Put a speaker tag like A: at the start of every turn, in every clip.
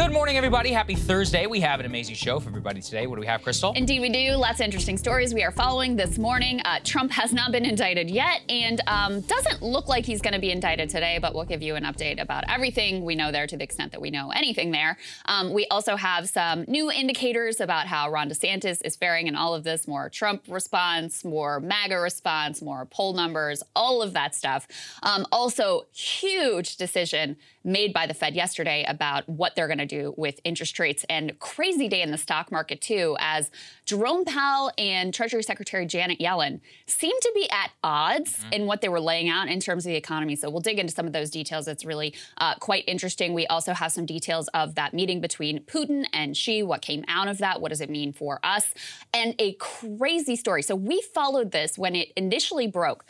A: Good morning, everybody. Happy Thursday. We have an amazing show for everybody today. What do we have, Krystal?
B: Indeed, we do. Lots of interesting stories we are following this morning. Uh, Trump has not been indicted yet and um, doesn't look like he's going to be indicted today, but we'll give you an update about everything we know there to the extent that we know anything there. Um, we also have some new indicators about how Ron DeSantis is faring in all of this more Trump response, more MAGA response, more poll numbers, all of that stuff. Um, also, huge decision made by the Fed yesterday about what they're going to do with interest rates and crazy day in the stock market too as Jerome Powell and Treasury Secretary Janet Yellen seem to be at odds mm-hmm. in what they were laying out in terms of the economy. So we'll dig into some of those details. It's really uh, quite interesting. We also have some details of that meeting between Putin and Xi, what came out of that, what does it mean for us, and a crazy story. So we followed this when it initially broke.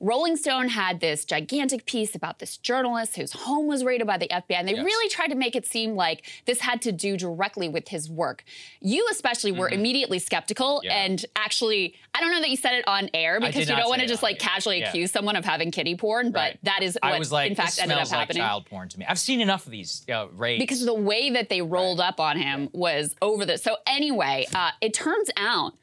B: Rolling Stone had this gigantic piece about this journalist whose home was raided by the FBI, and they yes. really tried to make it seem like this had to do directly with his work. You, especially, were mm-hmm. immediately skeptical, yeah. and actually, I don't know that you said it on air because you don't want to just like casually yeah. accuse someone of having kitty porn, but right. that is what,
A: I was like,
B: in fact, ended up happening.
A: Like child porn to me. I've seen enough of these uh, raids
B: because the way that they rolled right. up on him was over the. So anyway, uh, it turns out.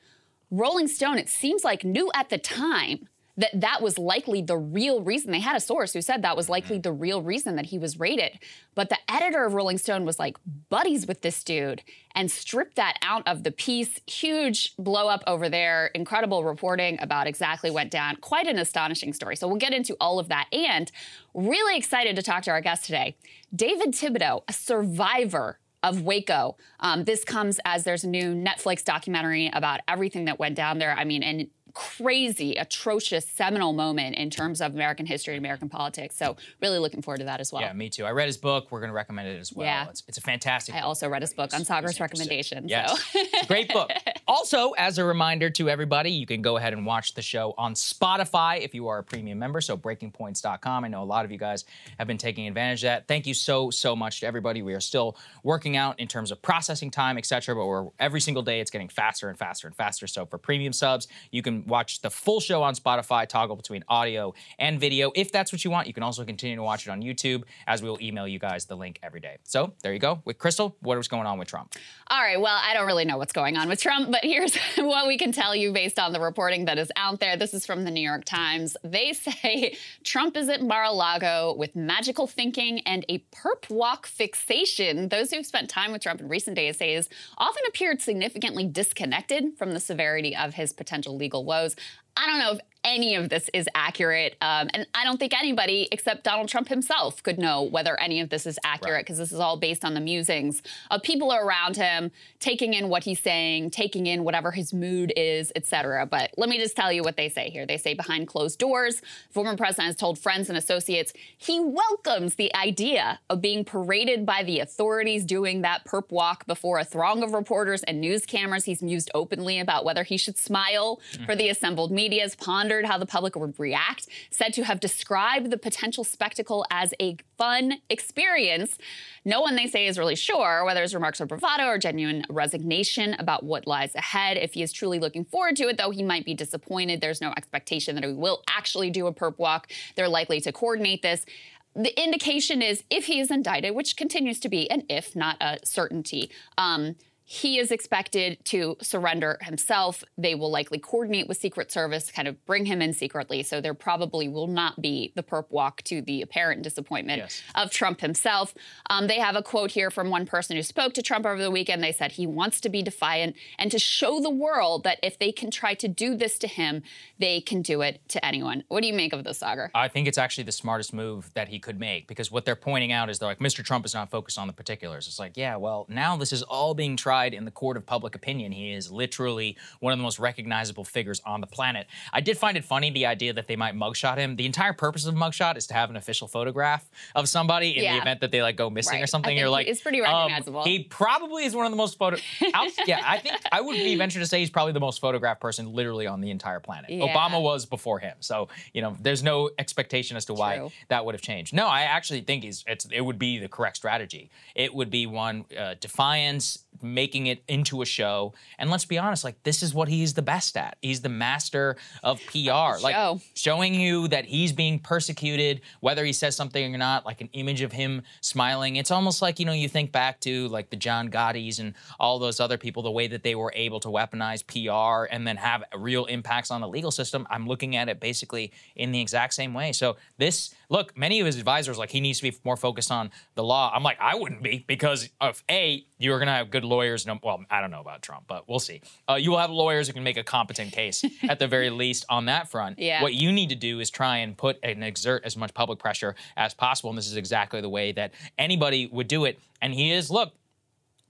B: Rolling Stone, it seems like knew at the time that that was likely the real reason. They had a source who said that was likely mm-hmm. the real reason that he was raided. But the editor of Rolling Stone was like buddies with this dude and stripped that out of the piece. Huge blow up over there. Incredible reporting about exactly what went down. Quite an astonishing story. So we'll get into all of that. And really excited to talk to our guest today, David Thibodeau, a survivor of Waco. Um, this comes as there's a new Netflix documentary about everything that went down there. I mean, and crazy, atrocious, seminal moment in terms of American history and American politics. So really looking forward to that as well.
A: Yeah, me too. I read his book. We're going to recommend it as well. Yeah. It's, it's a fantastic
B: I also read his book on Saagar's recommendation.
A: Yes. So. great book. Also, as a reminder to everybody, you can go ahead and watch the show on Spotify if you are a premium member. So breakingpoints.com. I know a lot of you guys have been taking advantage of that. Thank you so, so much to everybody. We are still working out in terms of processing time, etc. But we're every single day it's getting faster and faster and faster. So for premium subs, you can watch the full show on Spotify, toggle between audio and video. If that's what you want, you can also continue to watch it on YouTube as we will email you guys the link every day. So there you go. With Krystal, what is going on with Trump?
B: All right. Well, I don't really know what's going on with Trump, but here's what we can tell you based on the reporting that is out there. This is from the New York Times. They say Trump is at Mar-a-Lago with magical thinking and a perp walk fixation. Those who've spent time with Trump in recent days say often appeared significantly disconnected from the severity of his potential legal woes. I don't know if any of this is accurate. Um, and I don't think anybody except Donald Trump himself could know whether any of this is accurate because right. this is all based on the musings of people around him, taking in what he's saying, taking in whatever his mood is, etc. But let me just tell you what they say here. They say behind closed doors, former president has told friends and associates he welcomes the idea of being paraded by the authorities doing that perp walk before a throng of reporters and news cameras. He's mused openly about whether he should smile mm-hmm. for the assembled media's has pondered how the public would react, said to have described the potential spectacle as a fun experience. No one, they say, is really sure whether his remarks are bravado or genuine resignation about what lies ahead. If he is truly looking forward to it, though, he might be disappointed. There's no expectation that he will actually do a perp walk. They're likely to coordinate this the indication is if he is indicted, which continues to be an if, not a certainty. Um, he is expected to surrender himself. They will likely coordinate with Secret Service, kind of bring him in secretly. So there probably will not be the perp walk to the apparent disappointment yes. of Trump himself. Um, they have a quote here from one person who spoke to Trump over the weekend. They said he wants to be defiant and to show the world that if they can try to do this to him, they can do it to anyone. What do you make of this, Saagar?
A: I think it's actually the smartest move that he could make because what they're pointing out is they're like, Mr. Trump is not focused on the particulars. It's like, yeah, well, now this is all being tried tried in the court of public opinion. He is literally one of the most recognizable figures on the planet. I did find it funny the idea that they might mugshot him. The entire purpose of mugshot is to have an official photograph of somebody in yeah. the event that they like go missing right. or something. You're like,
B: it's pretty recognizable.
A: Um, he probably is one of the most photo. yeah, I think I would be venture to say he's probably the most photographed person literally on the entire planet. Yeah. Obama was before him, so you know, there's no expectation as to why True. that would have changed. No, I actually think he's, it's it would be the correct strategy. It would be one uh, defiance making it into a show. And let's be honest, like this is what he's the best at. He's the master of PR. like show. showing you that he's being persecuted, whether he says something or not, like an image of him smiling. It's almost like, you know, you think back to like the John Gottis and all those other people, the way that they were able to weaponize PR and then have real impacts on the legal system. I'm looking at it basically in the exact same way. So this look, many of his advisors like he needs to be more focused on the law. I'm like, I wouldn't be because of A, you're gonna have good lawyers. No, well, I don't know about Trump, but we'll see. Uh, you will have lawyers who can make a competent case at the very least on that front.
B: Yeah.
A: What you need to do is try and put and exert as much public pressure as possible. And this is exactly the way that anybody would do it. And he is, look,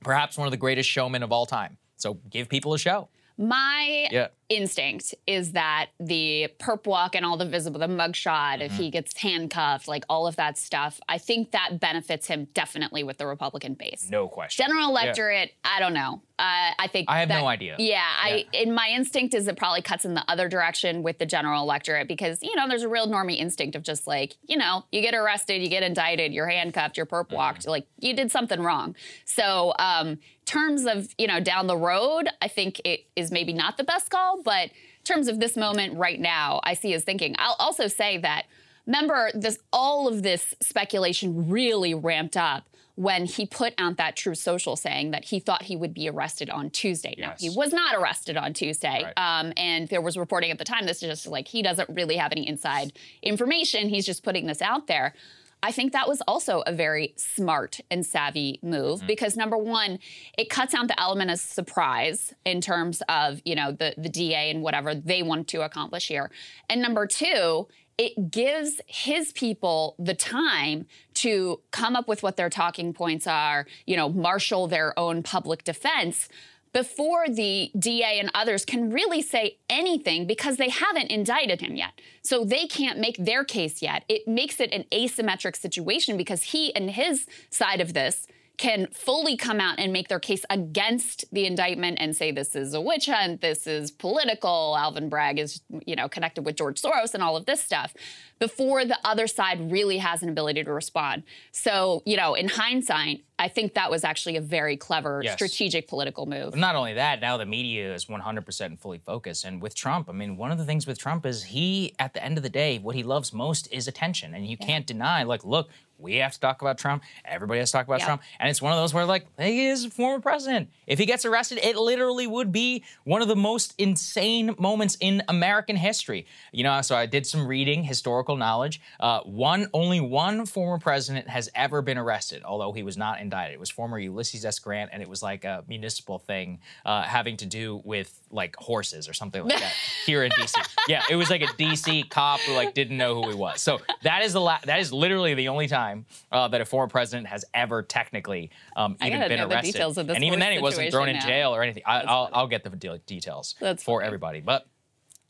A: perhaps one of the greatest showmen of all time. So give people a show.
B: My yeah. instinct is that the perp walk and all the visible, the mugshot, mm-hmm. if he gets handcuffed, like all of that stuff, I think that benefits him definitely with the Republican base.
A: No question.
B: General electorate, yeah. I don't know. Uh, I think
A: I have
B: that,
A: no idea.
B: Yeah, yeah, I in my instinct is it probably cuts in the other direction with the general electorate because you know there's a real normie instinct of just like you know you get arrested, you get indicted, you're handcuffed, you're perp walked, mm-hmm. like you did something wrong. So um, terms of you know down the road, I think it is maybe not the best call, but in terms of this moment right now, I see his thinking. I'll also say that remember this all of this speculation really ramped up when he put out that true Social saying that he thought he would be arrested on Tuesday. Yes. Now, he was not arrested on Tuesday. Right. Um, and there was reporting at the time this is just like he doesn't really have any inside information. He's just putting this out there. I think that was also a very smart and savvy move mm-hmm. because number one, it cuts out the element of surprise in terms of, you know, the, the DA and whatever they want to accomplish here. And number two, it gives his people the time to come up with what their talking points are, you know, marshal their own public defense before the DA and others can really say anything because they haven't indicted him yet. So they can't make their case yet. It makes it an asymmetric situation because he and his side of this can fully come out and make their case against the indictment and say this is a witch hunt, this is political, Alvin Bragg is, you know, connected with George Soros and all of this stuff before the other side really has an ability to respond. So, you know, in hindsight, I think that was actually a very clever yes. strategic political move.
A: Not only that, now the media is 100% fully focused. And with Trump, I mean, one of the things with Trump is he, at the end of the day, what he loves most is attention. And you yeah. can't deny, like, look, we have to talk about Trump. Everybody has to talk about yep. Trump. And it's one of those where, like, he is a former president. If he gets arrested, it literally would be one of the most insane moments in American history. You know, so I did some reading, historical knowledge. Uh, one, only one former president has ever been arrested, although he was not indicted. It was former Ulysses S. Grant, and it was like a municipal thing uh, having to do with like horses or something like that here in DC. Yeah, it was like a DC cop who like didn't know who he was. So that is the la- that is literally the only time uh, that a former president has ever technically um, even been arrested.
B: details of this
A: and even then, he wasn't thrown in jail or anything. I, I'll. I'll get the de- details
B: That's
A: for
B: funny.
A: everybody, but.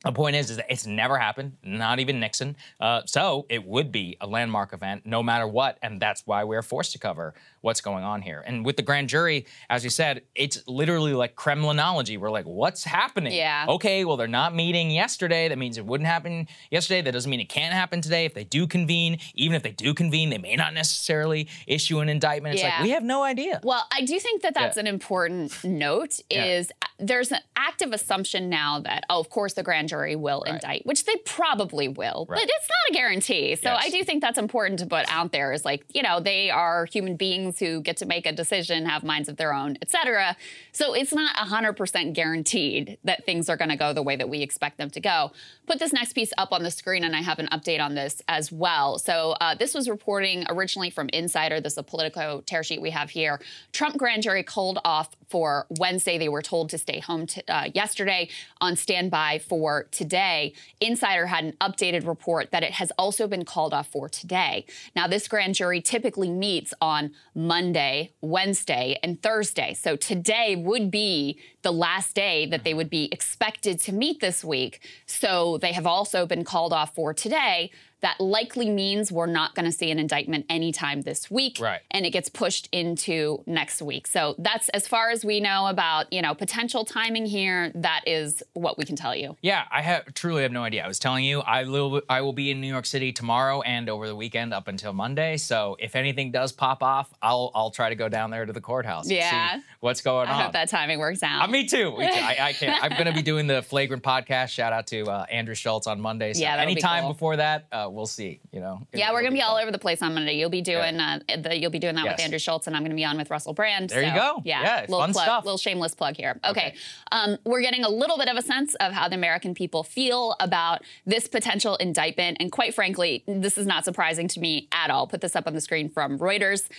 A: The point is, is that it's never happened, not even Nixon. Uh, so it would be a landmark event, no matter what, and that's why we're forced to cover what's going on here. And with the grand jury, as you said, it's literally like Kremlinology. We're like, what's happening?
B: Yeah.
A: Okay, well, they're not meeting yesterday. That means it wouldn't happen yesterday. That doesn't mean it can't happen today. If they do convene, even if they do convene, they may not necessarily issue an indictment. It's
B: Yeah.
A: like we have no idea.
B: Well, I do think that that's
A: Yeah.
B: an important note.
A: Yeah.
B: Is uh, there's an active assumption now that oh, of course the grand jury will
A: Right.
B: indict, which they probably will,
A: Right.
B: but it's not a guarantee. So
A: Yes.
B: I do think that's important to put out there. Is like you know they are human beings who get to make a decision, have minds of their own, etc. So it's not hundred percent guaranteed that things are going to go the way that we expect them to go. Put this next piece up on the screen, and I have an update on this as well. So uh, this was reporting originally from Insider. This is a Politico tear sheet we have here. Trump grand jury called off for Wednesday. They were told to stay home uh, yesterday on standby for today. Insider had an updated report that it has also been called off for today. Now, this grand jury typically meets on Monday, Wednesday, and Thursday. So today would be the last day that they would be expected to meet this week. So they have also been called off for today. That likely means we're not going to see an indictment anytime this week
A: Right.
B: and it gets pushed into next week. So that's as far as we know about, you know, potential timing here. That is what we can tell you.
A: Yeah, I have truly have no idea. I was telling you, I will I will be in New York City tomorrow and over the weekend up until Monday. So if anything does pop off, I'll I'll try to go down there to the courthouse. and
B: Yeah.
A: see what's going
B: I
A: on.
B: hope that timing works out.
A: Uh, me too. Too. I, I can't. I'm going to be doing the flagrant podcast. Shout out to uh, Andrew Schulz on Monday. So
B: Yeah, that'll be
A: anytime
B: cool.
A: before that, uh, we'll see. You know.
B: yeah,
A: It'll-
B: we're gonna
A: it'll
B: be all over the place on Monday. You'll be doing uh, the, you'll be doing that with Andrew Schulz, and I'm gonna be on with Russell Brand.
A: There you
B: So,
A: go.
B: Yeah,
A: Yeah,
B: little
A: fun
B: plug,
A: stuff.
B: Little shameless plug here. Okay,
A: Okay.
B: Um, we're getting a little bit of a sense of how the American people feel about this potential indictment, and quite frankly, this is not surprising to me at all. Put this up on the screen from Reuters.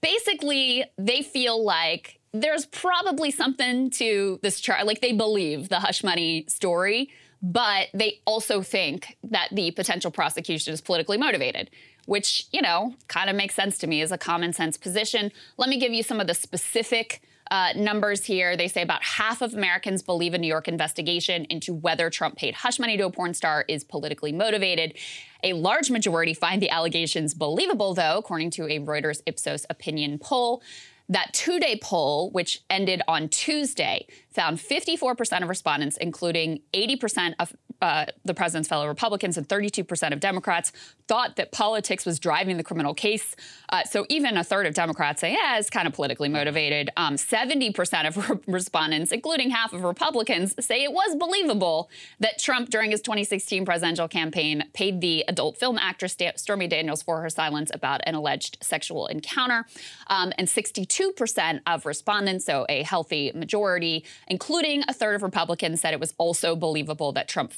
B: Basically, they feel like there's probably something to this charge. Like they believe the hush money story, but they also think that the potential prosecution is politically motivated, which, you know, kind of makes sense to me as a common sense position. Let me give you some of the specific uh, numbers here. They say about half of Americans believe a New York investigation into whether Trump paid hush money to a porn star is politically motivated. A large majority find the allegations believable, though, according to a Reuters Ipsos opinion poll. That two day poll, which ended on Tuesday, found 54% of respondents, including 80% of uh, the president's fellow Republicans and 32% of Democrats, thought that politics was driving the criminal case. Uh, so even a third of Democrats say, yeah, it's kind of politically motivated. Um, 70% of re- respondents, including half of Republicans, say it was believable that Trump, during his 2016 presidential campaign, paid the adult film actress Stormy Daniels for her silence about an alleged sexual encounter. Um, and 62% of respondents, so a healthy majority, including a third of Republicans, said it was also believable that Trump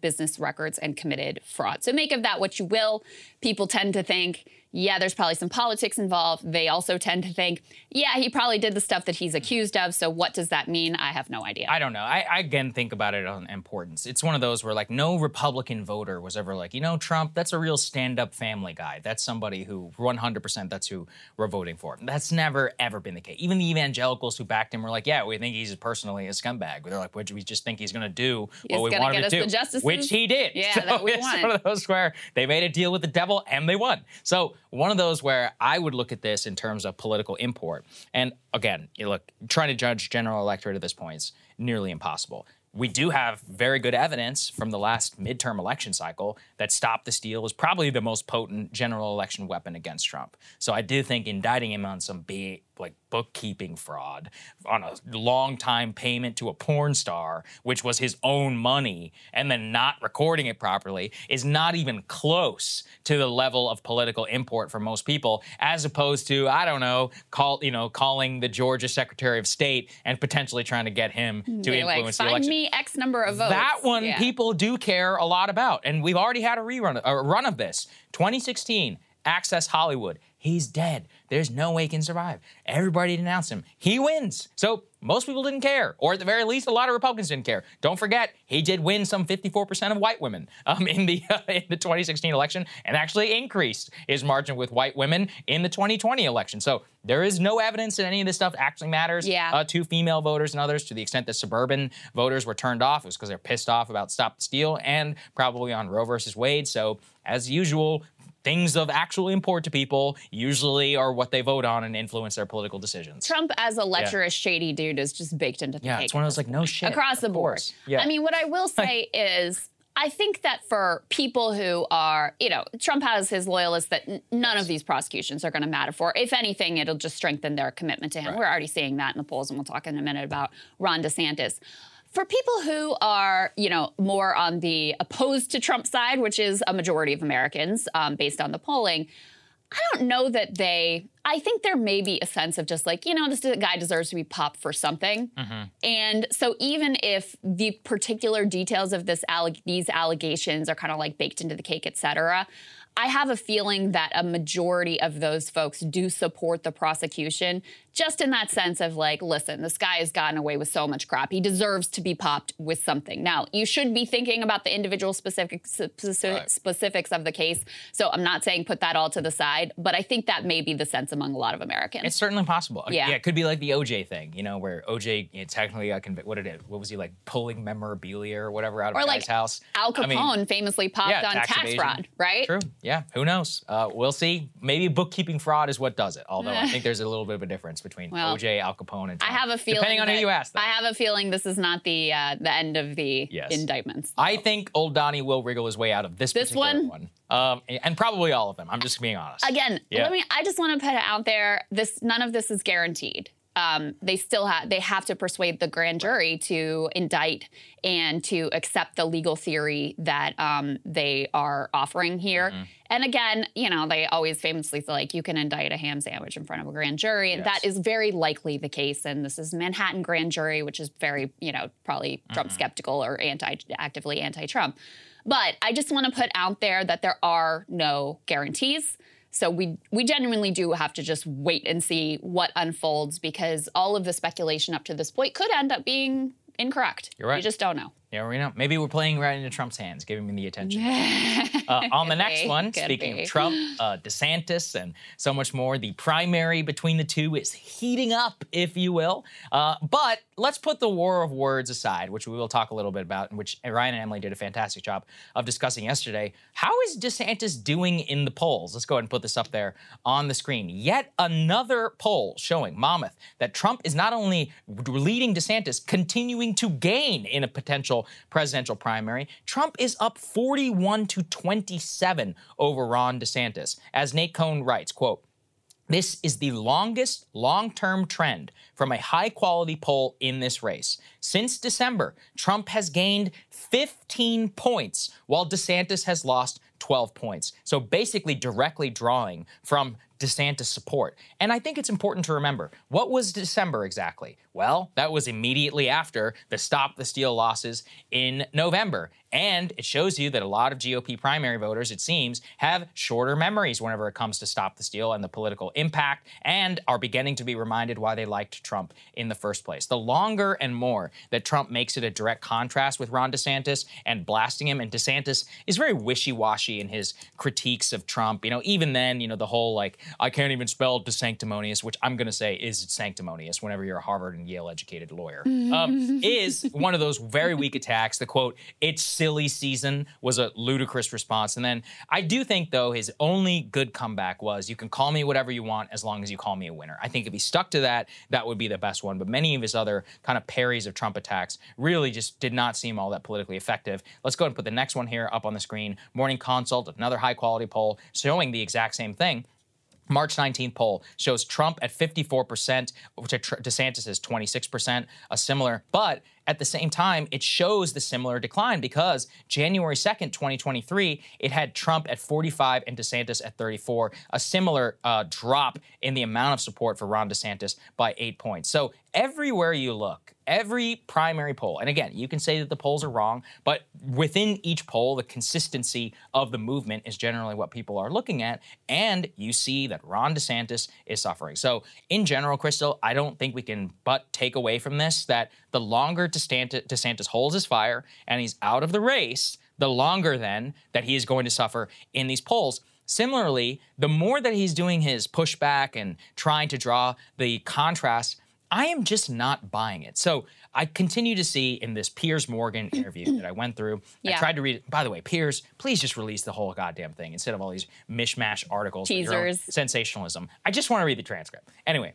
B: business records and committed fraud. So make of that what you will. People tend to think, yeah, there's probably some politics involved. They also tend to think, yeah, he probably did the stuff that he's accused of. So what does that mean? I have no idea.
A: I don't know. I, I again think about it on importance. It's one of those where like no Republican voter was ever like, you know, Trump, that's a real stand-up family guy. That's somebody who 100% that's who we're voting for. That's never ever been the case. Even the evangelicals who backed him were like, yeah, we think he's personally a scumbag. They're like, we just think he's going to do
B: He's
A: what we
B: gonna
A: want him to
B: us
A: do, which he did.
B: Yeah,
A: so
B: that we
A: it's one of those where they made a deal with the devil and they won. So one of those where I would look at this in terms of political import. And again, you look trying to judge general electorate at this point is nearly impossible. We do have very good evidence from the last midterm election cycle that stop the steal was probably the most potent general election weapon against Trump. So I do think indicting him on some big like bookkeeping fraud on a long time payment to a porn star, which was his own money, and then not recording it properly, is not even close to the level of political import for most people, as opposed to, I don't know, call you know, calling the Georgia Secretary of State and potentially trying to get him to
B: They're like,
A: influence the
B: find me X number of votes.
A: That one
B: Yeah.
A: people do care a lot about. And we've already had a rerun, a run of this. 2016, Access Hollywood, He's dead. There's no way he can survive. Everybody denounced him. He wins. So most people didn't care, or at the very least, a lot of Republicans didn't care. Don't forget, he did win some 54% of white women um, in the uh, in the 2016 election, and actually increased his margin with white women in the 2020 election. So there is no evidence that any of this stuff actually matters
B: Yeah.
A: uh, to female voters and others. To the extent that suburban voters were turned off, it was because they're pissed off about Stop the Steal and probably on Roe versus Wade. So as usual. Things of actual import to people usually are what they vote on and influence their political decisions.
B: Trump as a lecherous, shady dude is just baked into the
A: Yeah,
B: cake.
A: it's one of those like no shit
B: across the board.
A: course. Yeah,
B: I mean, what I will say is. I think that for people who are, you know, Trump has his loyalists that n- none of these prosecutions are going to matter for. If anything, it'll just strengthen their commitment to him.
A: Right.
B: We're already seeing that in the polls, and we'll talk in a minute about Ron DeSantis. For people who are, you know, more on the opposed to Trump side, which is a majority of Americans um, based on the polling, I don't know that they. I think there may be a sense of just like, you know, this guy deserves to be popped for something. And so even if the particular details of this alleg- these allegations are kind of like baked into the cake, et cetera, I have a feeling that a majority of those folks do support the prosecution, just in that sense of like, listen, this guy has gotten away with so much crap. He deserves to be popped with something. Now, you should be thinking about the individual specific, specific, specifics of the case. So I'm not saying put that all to the side, but I think that may be the sense among a lot of Americans.
A: It's certainly possible.
B: Yeah.
A: yeah it could be like the OJ thing, you know, where OJ you know, technically got convicted. What did it? What was he like pulling memorabilia or whatever out of
B: or
A: a
B: like
A: guy's house?
B: Al
A: I
B: Capone
A: mean,
B: famously popped
A: yeah,
B: on
A: tax
B: tax, fraud, right?
A: True. Yeah. Who knows? Uh, we'll see. Maybe bookkeeping fraud is what does it. Although I think there's a little bit of a difference between
B: Well,
A: OJ, Al Capone, and
B: I have a feeling.
A: Depending on who you ask. Though.
B: I have a feeling this is not the uh, the end of the
A: Yes.
B: indictments.
A: I think old Donnie will wriggle his way out of this,
B: This
A: particular
B: one?
A: one, um, and probably all of them. I'm just being honest.
B: Again,
A: Yeah.
B: let me. I just want to put it out there. This none of this is guaranteed. Um, they still have. They have to persuade the grand jury to indict and to accept the legal theory that um, they are offering here.
A: Mm-hmm.
B: And again, you know, they always famously say like you can indict a ham sandwich in front of a grand jury, and
A: Yes.
B: that is very likely the case. And this is Manhattan grand jury, which is very, you know, probably Trump
A: Mm-hmm.
B: skeptical or anti, actively anti-Trump. But I just want to put out there that there are no guarantees. So we we genuinely do have to just wait and see what unfolds because all of the speculation up to this point could end up being incorrect.
A: You're right.
B: You just don't know.
A: Yeah, we know. Maybe we're playing right into Trump's hands, giving him the attention. uh, on the next one,
B: could
A: speaking
B: be.
A: of Trump, uh, DeSantis, and so much more, the primary between the two is heating up, if you will. Uh, but let's put the war of words aside, which we will talk a little bit about, and which Ryan and Emily did a fantastic job of discussing yesterday. How is DeSantis doing in the polls? Let's go ahead and put this up there on the screen. Yet another poll showing Monmouth that Trump is not only leading DeSantis, continuing to gain in a potential presidential primary. Trump is up 41 to 27 over Ron DeSantis. As Nate Cohn writes, quote, this is the longest long term trend from a high quality poll in this race. Since December, Trump has gained 15 points, while DeSantis has lost 12 points. So basically, directly drawing from DeSantis support. And I think it's important to remember what was December exactly? Well, that was immediately after the Stop the Steal losses in November. And it shows you that a lot of GOP primary voters, it seems, have shorter memories whenever it comes to Stop the Steal and the political impact, and are beginning to be reminded why they liked Trump in the first place. The longer and more that Trump makes it a direct contrast with Ron DeSantis and blasting him, and DeSantis is very wishy washy in his critiques of Trump. You know, even then, you know, the whole like, I can't even spell DeSanctimonious, which I'm going to say is sanctimonious whenever you're a Harvard and Yale educated lawyer, um, is one of those very weak attacks. The quote, it's silly season was a ludicrous response. And then I do think, though, his only good comeback was you can call me whatever you want as long as you call me a winner. I think if he stuck to that, that would be the best one. But many of his other kind of parries of Trump attacks really just did not seem all that politically effective. Let's go ahead and put the next one here up on the screen. Morning Consult, another high quality poll showing the exact same thing. March 19th poll shows Trump at 54%, which DeSantis is 26%, a similar, but at the same time, it shows the similar decline because January 2nd, 2023, it had Trump at 45 and DeSantis at 34, a similar uh, drop in the amount of support for Ron DeSantis by eight points. So everywhere you look, every primary poll, and again, you can say that the polls are wrong, but within each poll, the consistency of the movement is generally what people are looking at. And you see that Ron DeSantis is suffering. So, in general, Krystal, I don't think we can but take away from this that the longer DeSantis, holds his fire and he's out of the race, the longer then that he is going to suffer in these polls. Similarly, the more that he's doing his pushback and trying to draw the contrast, I am just not buying it. So I continue to see in this Piers Morgan interview that I went through.
B: Yeah.
A: I tried to read it. By the way, Piers, please just release the whole goddamn thing instead of all these mishmash articles. with your own
B: Teasers.
A: Sensationalism. I just want to read the transcript. Anyway,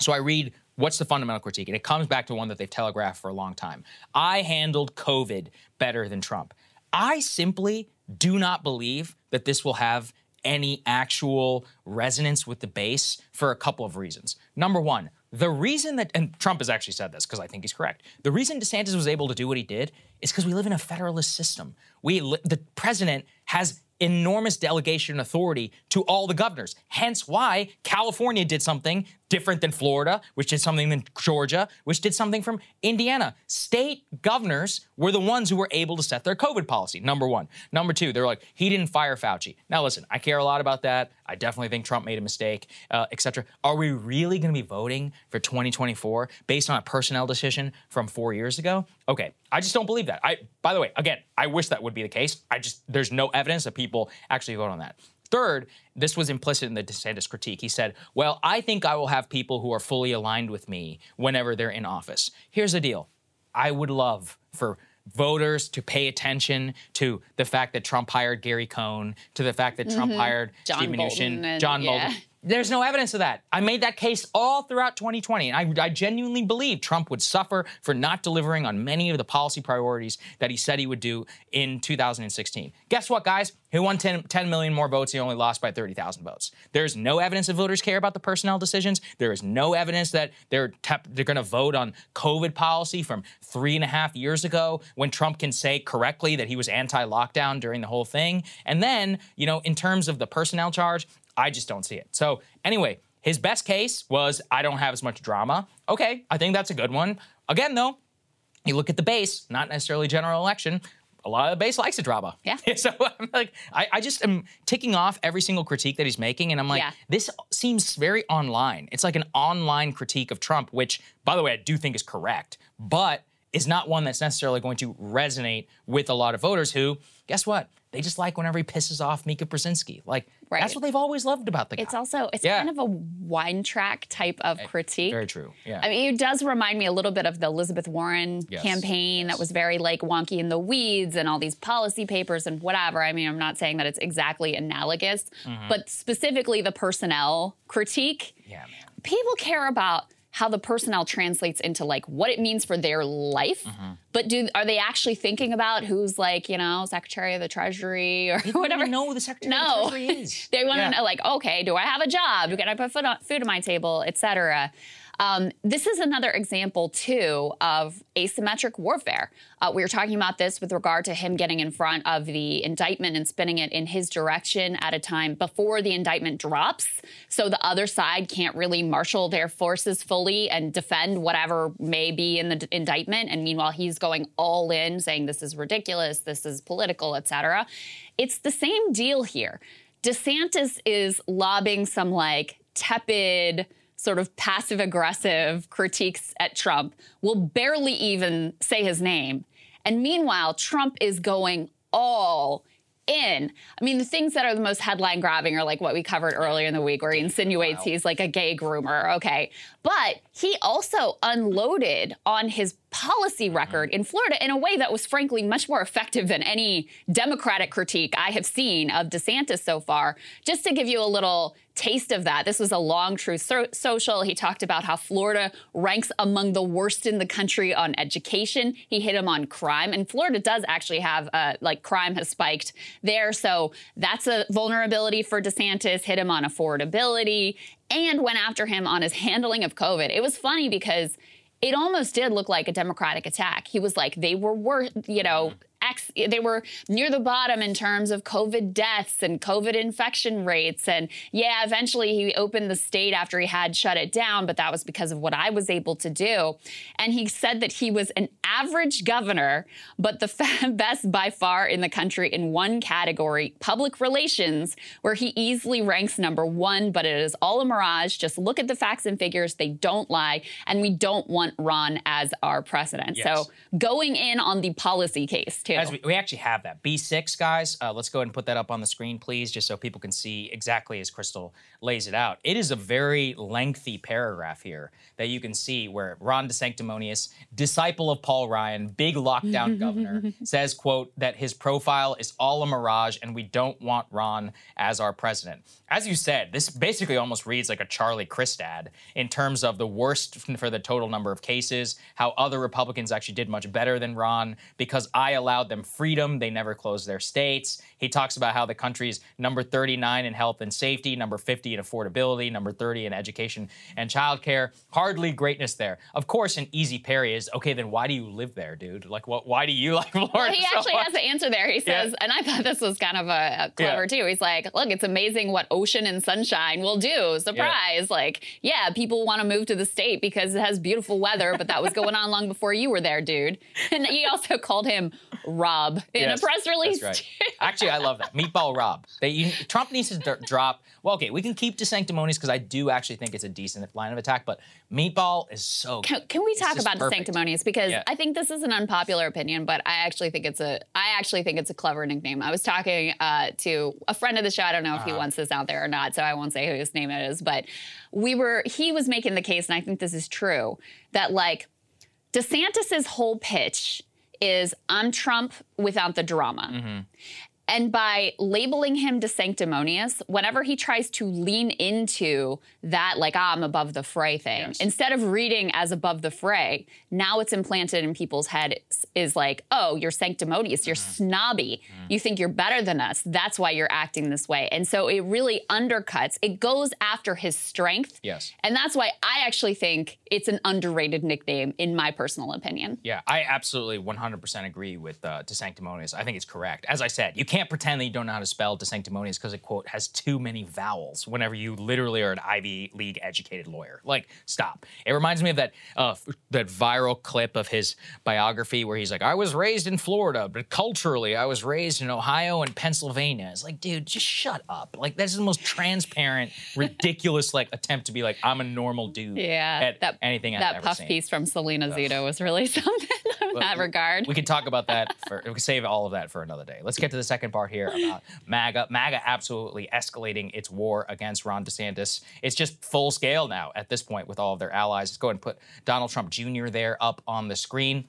A: so I read what's the fundamental critique, and it comes back to one that they've telegraphed for a long time. I handled COVID better than Trump. I simply do not believe that this will have any actual resonance with the base for a couple of reasons. Number one, the reason that, and Trump has actually said this because I think he's correct. The reason DeSantis was able to do what he did is because we live in a federalist system. We, the president has enormous delegation authority to all the governors. Hence why California did something different than Florida, which did something than Georgia, which did something from Indiana. State governors were the ones who were able to set their COVID policy. Number one. Number two, they're like, he didn't fire Fauci. Now listen, I care a lot about that. I definitely think Trump made a mistake, uh, etc. Are we really going to be voting for 2024 based on a personnel decision from four years ago? Okay, I just don't believe that. I, by the way, again, I wish that would be the case. I just there's no evidence that people actually vote on that. Third, this was implicit in the DeSantis critique. He said, Well, I think I will have people who are fully aligned with me whenever they're in office. Here's the deal I would love for voters to pay attention to the fact that Trump hired Gary Cohn, to the fact that Trump hired
B: Mm-hmm. John
A: Steve
B: Bolton
A: Mnuchin,
B: and-
A: John
B: yeah.
A: Bolton. There's no evidence of that. I made that case all throughout 2020. And I, I genuinely believe Trump would suffer for not delivering on many of the policy priorities that he said he would do in 2016. Guess what, guys? He won 10, 10 million more votes. He only lost by 30,000 votes. There's no evidence that voters care about the personnel decisions. There is no evidence that they're, tep- they're going to vote on COVID policy from three and a half years ago when Trump can say correctly that he was anti lockdown during the whole thing. And then, you know, in terms of the personnel charge, I just don't see it. So, anyway, his best case was I don't have as much drama. Okay, I think that's a good one. Again, though, you look at the base, not necessarily general election. A lot of the base likes a drama.
B: Yeah.
A: So I'm like, I, I just am ticking off every single critique that he's making, and I'm like,
B: Yeah.
A: this seems very online. It's like an online critique of Trump, which, by the way, I do think is correct, but is not one that's necessarily going to resonate with a lot of voters who, guess what? They just like whenever he pisses off Mika Brzezinski. Like,
B: Right.
A: that's what they've always loved about the guy.
B: It's also it's
A: Yeah.
B: kind of a wine track type of critique.
A: Very true. Yeah.
B: I mean, it does remind me a little bit of the Elizabeth Warren
A: Yes,
B: campaign that was very like wonky in the weeds and all these policy papers and whatever. I mean, I'm not saying that it's exactly analogous,
A: Mm-hmm.
B: but specifically the personnel critique.
A: yeah, man.
B: People care about how the personnel translates into like what it means for their life,
A: Mm-hmm.
B: but do are they actually thinking about who's like you know Secretary of the Treasury or
A: They
B: whatever?
A: who the Secretary
B: No.
A: of the Treasury is.
B: they want to
A: Yeah.
B: know, like, okay, do I have a job? Can I put food on, food on my table, et cetera? Um, this is another example, too, of asymmetric warfare. Uh, we were talking about this with regard to him getting in front of the indictment and spinning it in his direction at a time before the indictment drops. So the other side can't really marshal their forces fully and defend whatever may be in the indictment. And meanwhile, he's going all in, saying this is ridiculous, this is political, et cetera. It's the same deal here. DeSantis is lobbing some like tepid, sort of passive aggressive critiques at Trump, will barely even say his name. And meanwhile, Trump is going all in. I mean, the things that are the most headline grabbing are like what we covered earlier in the week, where he insinuates he's like a gay groomer. Okay. But he also unloaded on his policy record in Florida in a way that was frankly much more effective than any Democratic critique I have seen of DeSantis so far. Just to give you a little taste of that, this was a long truth so- social. He talked about how Florida ranks among the worst in the country on education. He hit him on crime, and Florida does actually have uh, like crime has spiked there, so that's a vulnerability for DeSantis. Hit him on affordability and went after him on his handling of COVID. It was funny because it almost did look like a Democratic attack. He was like, they were worth, you know, mm-hmm. X, they were near the bottom in terms of COVID deaths and COVID infection rates. And yeah, eventually he opened the state after he had shut it down, but that was because of what I was able to do. And he said that he was an average governor, but the best by far in the country in one category, public relations, where he easily ranks number one, but it is all a mirage. Just look at the facts and figures. They don't lie. And we don't want Ron as our president.
A: Yes.
B: So going in on the policy case, too.
A: As we, we actually have that. B6, guys, uh, let's go ahead and put that up on the screen, please, just so people can see exactly as Krystal lays it out. It is a very lengthy paragraph here that you can see where Ron DeSanctimonious, disciple of Paul Ryan, big lockdown governor, says, quote, that his profile is all a mirage and we don't want Ron as our president. As you said, this basically almost reads like a Charlie Crist ad in terms of the worst for the total number of cases, how other Republicans actually did much better than Ron because I allowed them freedom. They never closed their states. He talks about how the country's number 39 in health and safety, number 50 in affordability, number 30 in education and childcare. Hardly greatness there. Of course, an easy parry is okay. Then why do you live there, dude? Like, what? Why do you like Florida?
B: Well, he actually has the answer there. He says,
A: Yeah.
B: and I thought this was kind of uh, uh, a, a clever too. He's like, look, it's amazing what ocean and sunshine will do. Surprise. Like, yeah, people want to move to the state because it has beautiful weather, but that was going on long before you were there, dude. And he also called him Rob in
A: Yes,
B: a press release.
A: That's right. Actually, I love that. Meatball Rob. They, Trump needs to d- drop. Well, okay, we can keep DeSanctimonious because I do actually think it's a decent line of attack, but Meatball is so
B: Can, can we talk about sanctimonious? Because
A: Yeah.
B: I think this is an unpopular opinion, but I actually think it's a I actually think it's a clever nickname. I was talking uh, to a friend of the show. I don't know if
A: Uh-huh.
B: he wants this out there or not, so I won't say who his name is. But we were he was making the case, and I think this is true that like DeSantis's whole pitch is I'm Trump without the drama.
A: Mm-hmm.
B: And by labeling him DeSanctimonious, whenever he tries to lean into that, like, ah, I'm above the fray thing,
A: Yes.
B: instead of reading as above the fray, now it's implanted in people's head is like, oh, you're sanctimonious, you're
A: Mm-hmm.
B: snobby, you think you're better than us. That's why you're acting this way. And so it really undercuts, it goes after his strength.
A: Yes.
B: And that's why I actually think it's an underrated nickname, in my personal opinion.
A: Yeah, I absolutely 100% agree with uh, DeSanctimonious. I think it's correct. As I said, you can't pretend that you don't know how to spell DeSanctimonious because it, quote, has too many vowels whenever you literally are an Ivy League educated lawyer. Like, stop. It reminds me of that, uh, that viral clip of his biography where he's like, I was raised in Florida, but culturally, I was raised in Ohio and Pennsylvania. It's like, dude, just shut up. Like, that's the most transparent, ridiculous, like, attempt to be like, I'm a normal dude
B: Yeah,
A: at
B: that
A: anything I've
B: that
A: ever
B: puff
A: seen.
B: piece from Selena Zito was really something in that regard.
A: We can talk about that. For, we can save all of that for another day. Let's get to the second part here about MAGA. MAGA absolutely escalating its war against Ron DeSantis. It's just full scale now at this point with all of their allies. Let's go ahead and put Donald Trump Jr. there up on the screen.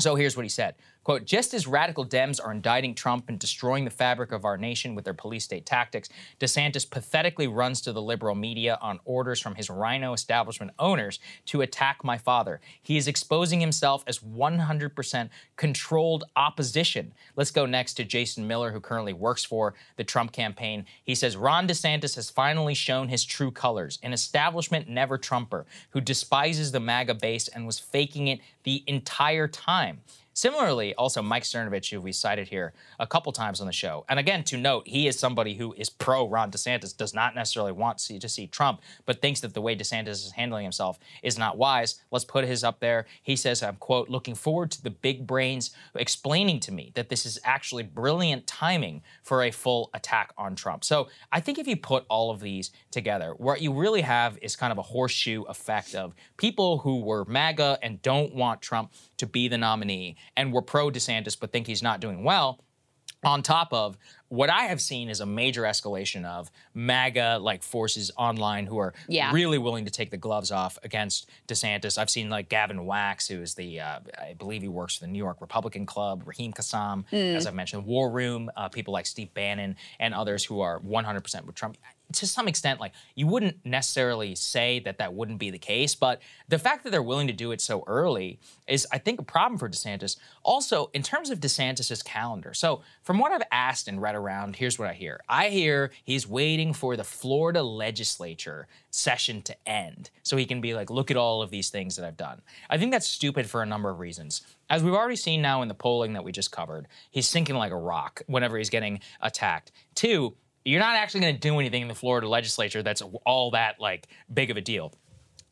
A: So here's what he said. Quote, just as radical Dems are indicting Trump and destroying the fabric of our nation with their police state tactics, DeSantis pathetically runs to the liberal media on orders from his RINO establishment owners to attack my father. He is exposing himself as 100% controlled opposition. Let's go next to Jason Miller, who currently works for the Trump campaign. He says Ron DeSantis has finally shown his true colors, an establishment never Trumper who despises the MAGA base and was faking it the entire time. Similarly, also Mike Cernovich, who we cited here a couple times on the show, and again to note, he is somebody who is pro Ron DeSantis, does not necessarily want to see, to see Trump, but thinks that the way DeSantis is handling himself is not wise. Let's put his up there. He says, "I'm quote looking forward to the big brains explaining to me that this is actually brilliant timing for a full attack on Trump." So I think if you put all of these together, what you really have is kind of a horseshoe effect of people who were MAGA and don't want Trump to be the nominee and were pro DeSantis but think he's not doing well. On top of what I have seen is a major escalation of MAGA like forces online who are
B: Yeah.
A: really willing to take the gloves off against DeSantis. I've seen like Gavin Wax, who is the, uh, I believe he works for the New York Republican Club, Raheem Kassam, as I've mentioned, War Room, uh, people like Steve Bannon, and others who are 100% with Trump. To some extent, like you wouldn't necessarily say that that wouldn't be the case, but the fact that they're willing to do it so early is, I think, a problem for DeSantis. Also, in terms of DeSantis's calendar, so from what I've asked and read around, here's what I hear. I hear he's waiting for the Florida legislature session to end so he can be like, look at all of these things that I've done. I think that's stupid for a number of reasons. As we've already seen now in the polling that we just covered, he's sinking like a rock whenever he's getting attacked. Two, you're not actually going to do anything in the Florida legislature that's all that like big of a deal.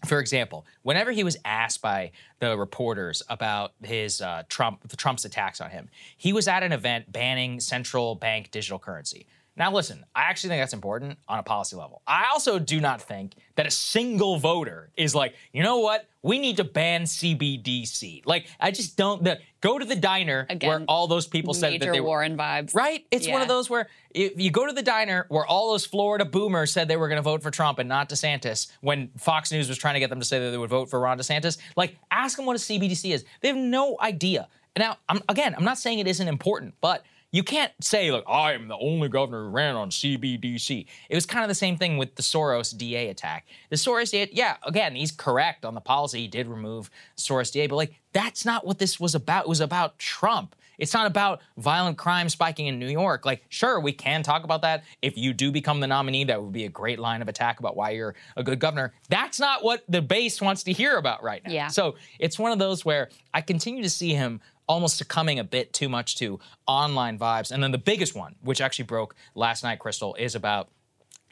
A: For example, whenever he was asked by the reporters about his uh, Trump, Trump's attacks on him, he was at an event banning central bank digital currency. Now, listen, I actually think that's important on a policy level. I also do not think that a single voter is like, you know what? We need to ban CBDC. Like, I just don't. The, go to the diner
B: Again,
A: where all those people said that they were.
B: Warren vibes.
A: Right? It's one of those where if you go to the diner where all those Florida boomers said they were going to vote for Trump and not DeSantis when Fox News was trying to get them to say that they would vote for Ron DeSantis, like ask them what a CBDC is. They have no idea. Now, I'm, again, I'm not saying it isn't important, but you can't say like I am the only governor who ran on CBDC. It was kind of the same thing with the Soros DA attack. The Soros DA, yeah, again, he's correct on the policy. He did remove Soros DA, but like that's not what this was about. It was about Trump. It's not about violent crime spiking in New York. Like, sure, we can talk about that. If you do become the nominee, that would be a great line of attack about why you're a good governor. That's not what the base wants to hear about right now.
B: Yeah.
A: So it's one of those where I continue to see him almost succumbing a bit too much to online vibes. And then the biggest one, which actually broke last night, Krystal, is about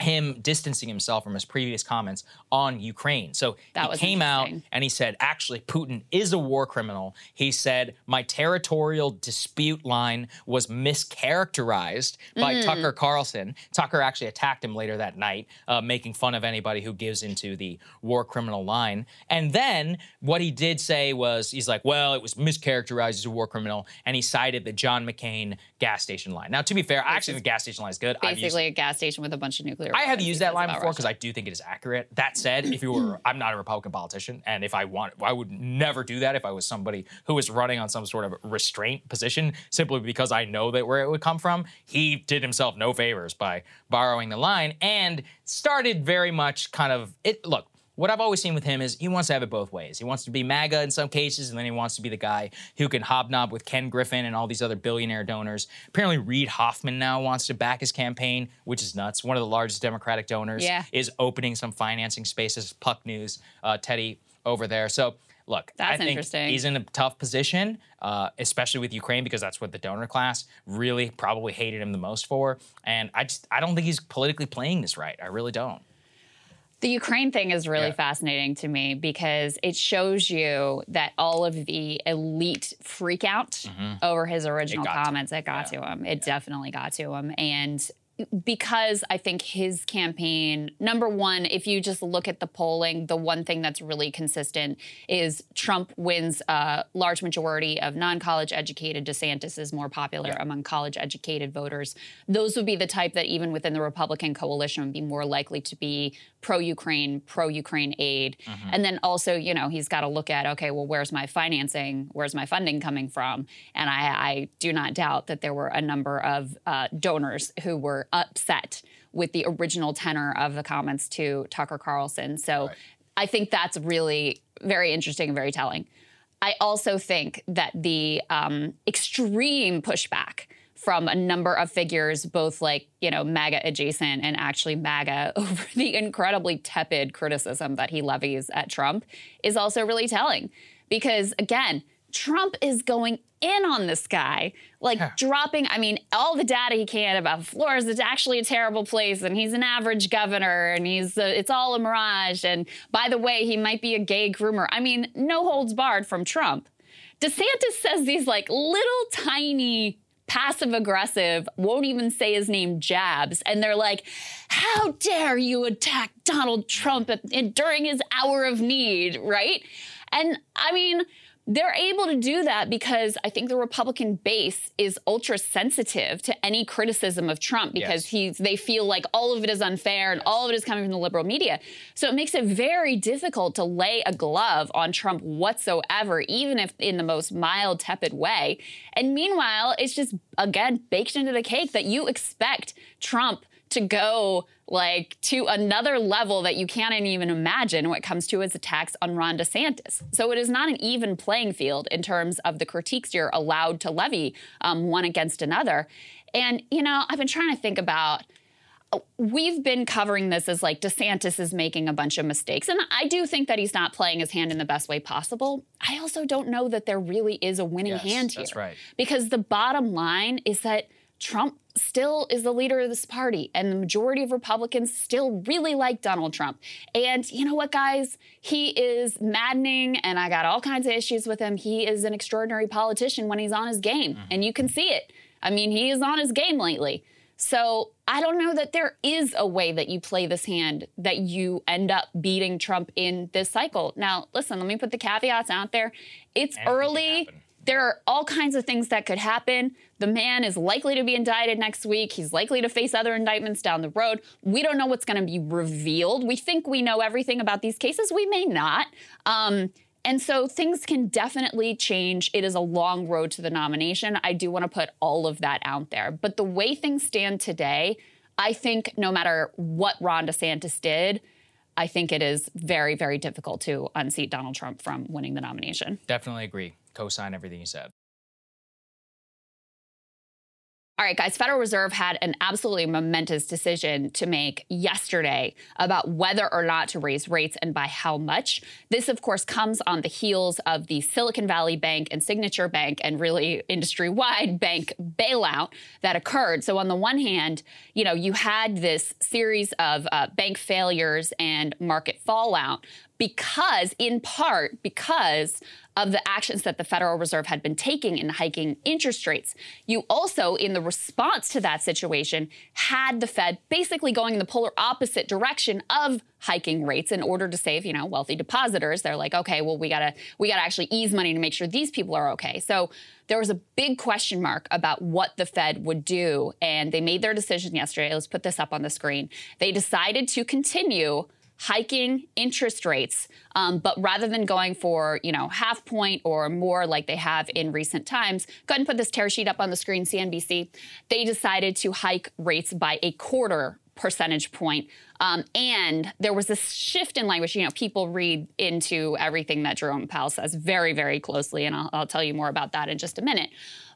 A: him distancing himself from his previous comments on Ukraine. So
B: That
A: he came out and he said, actually, Putin is a war criminal. He said, my territorial dispute line was mischaracterized by
B: Mm.
A: Tucker Carlson. Tucker actually attacked him later that night, uh, making fun of anybody who gives into the war criminal line. And then what he did say was, he's like, well, it was mischaracterized as a war criminal. And he cited the John McCain gas station line. Now, to be fair, I actually think the gas station line is good.
B: Basically, a gas station with a bunch of nuclear.
A: I have used that line before because I do think it is accurate. That said, if you were, I'm not a Republican politician, and if I want, I would never do that if I was somebody who was running on some sort of restraint position, simply because I know that where it would come from. He did himself no favors by borrowing the line and started very much kind of it. Look. What I've always seen with him is he wants to have it both ways. He wants to be MAGA in some cases, and then he wants to be the guy who can hobnob with Ken Griffin and all these other billionaire donors. Apparently, Reid Hoffman now wants to back his campaign, which is nuts. One of the largest Democratic donors
B: Yeah.
A: is opening some financing spaces. Puck News, uh, Teddy over there. So, look, I
B: That's
A: think
B: interesting.
A: he's in a tough position, uh, especially with Ukraine, because that's what the donor class really probably hated him the most for. And I just, I don't think he's politically playing this right. I really don't.
B: The Ukraine thing is really
A: Yeah.
B: fascinating to me because it shows you that all of the elite freak out over his original
A: Mm-hmm.
B: comments, it got to him. It definitely got to him. And because I think his campaign, number one, if you just look at the polling, the one thing that's really consistent is Trump wins a large majority of non college educated. DeSantis is more popular among college educated voters. Those would be the type that, even within the Republican coalition, would be more likely to be pro Ukraine, pro Ukraine aid. And then also, you know, he's got to look at, okay, well, where's my financing? Where's my funding coming from? And I, I do not doubt that there were a number of uh, donors who were upset with the original tenor of the comments to Tucker Carlson. So I think that's really very interesting and very telling. I also think that the um, extreme pushback from a number of figures, both like, you know, MAGA adjacent and actually MAGA, over the incredibly tepid criticism that he levies at Trump is also really telling. Because again, Trump is going in on this guy, like dropping, I mean, all the data he can about Florida is actually a terrible place and he's an average governor and he's, uh, it's all a mirage. And by the way, he might be a gay groomer. I mean, no holds barred from Trump. DeSantis says these like little tiny passive aggressive, won't even say his name jabs. And they're like, how dare you attack Donald Trump during his hour of need, right? And I mean, they're able to do that because I think the Republican base is ultra sensitive to any criticism of Trump because
A: Yes.
B: he's they feel like all of it is unfair and all of it is coming from the liberal media. So it makes it very difficult to lay a glove on Trump whatsoever, even if in the most mild, tepid way. And meanwhile, it's just again baked into the cake that you expect Trump to go like to another level that you can't even imagine when it comes to his attacks on Ron DeSantis. So it is not an even playing field in terms of the critiques you're allowed to levy um, one against another. And, you know, I've been trying to think about we've been covering this as like DeSantis is making a bunch of mistakes. And I do think that he's not playing his hand in the best way possible. I also don't know that there really is a winning
A: Yes,
B: hand here.
A: that's right.
B: Because the bottom line is that Trump still is the leader of this party, and the majority of Republicans still really like Donald Trump. And you know what, guys? He is maddening, and I got all kinds of issues with him. He is an extraordinary politician when he's on his game, mm-hmm. and you can see it. I mean, he is on his game lately. So I don't know that there is a way that you play this hand that you end up beating Trump in this cycle. Now, listen, let me put the caveats out there. It's
A: Anything
B: early. There are all kinds of things that could happen. The man is likely to be indicted next week. He's likely to face other indictments down the road. We don't know what's going to be revealed. We think we know everything about these cases. We may not. Um, and so things can definitely change. It is a long road to the nomination. I do want to put all of that out there. But the way things stand today, I think no matter what Ron DeSantis did, I think it is very, very difficult to unseat Donald Trump from winning the nomination.
A: Definitely agree. Co-sign everything you said.
B: All right, guys, Federal Reserve had an absolutely momentous decision to make yesterday about whether or not to raise rates and by how much. This, of course, comes on the heels of the Silicon Valley Bank and Signature Bank and really industry wide bank bailout that occurred. So, on the one hand, you know, you had this series of uh, bank failures and market fallout because, in part, because of the actions that the Federal Reserve had been taking in hiking interest rates. You also, in the response to that situation, had the Fed basically going in the polar opposite direction of hiking rates in order to save, you know, wealthy depositors. They're like, okay, well, we gotta we gotta actually ease money to make sure these people are okay. So there was a big question mark about what the Fed would do, and they made their decision yesterday. Let's put this up on the screen. They decided to continue hiking interest rates, um, but rather than going for you know half point or more like they have in recent times, go ahead and put this tear sheet up on the screen, CNBC. They decided to hike rates by a quarter percentage point. Um, and there was this shift in language. You know, people read into everything that Jerome Powell says very, very closely, and I'll, I'll tell you more about that in just a minute.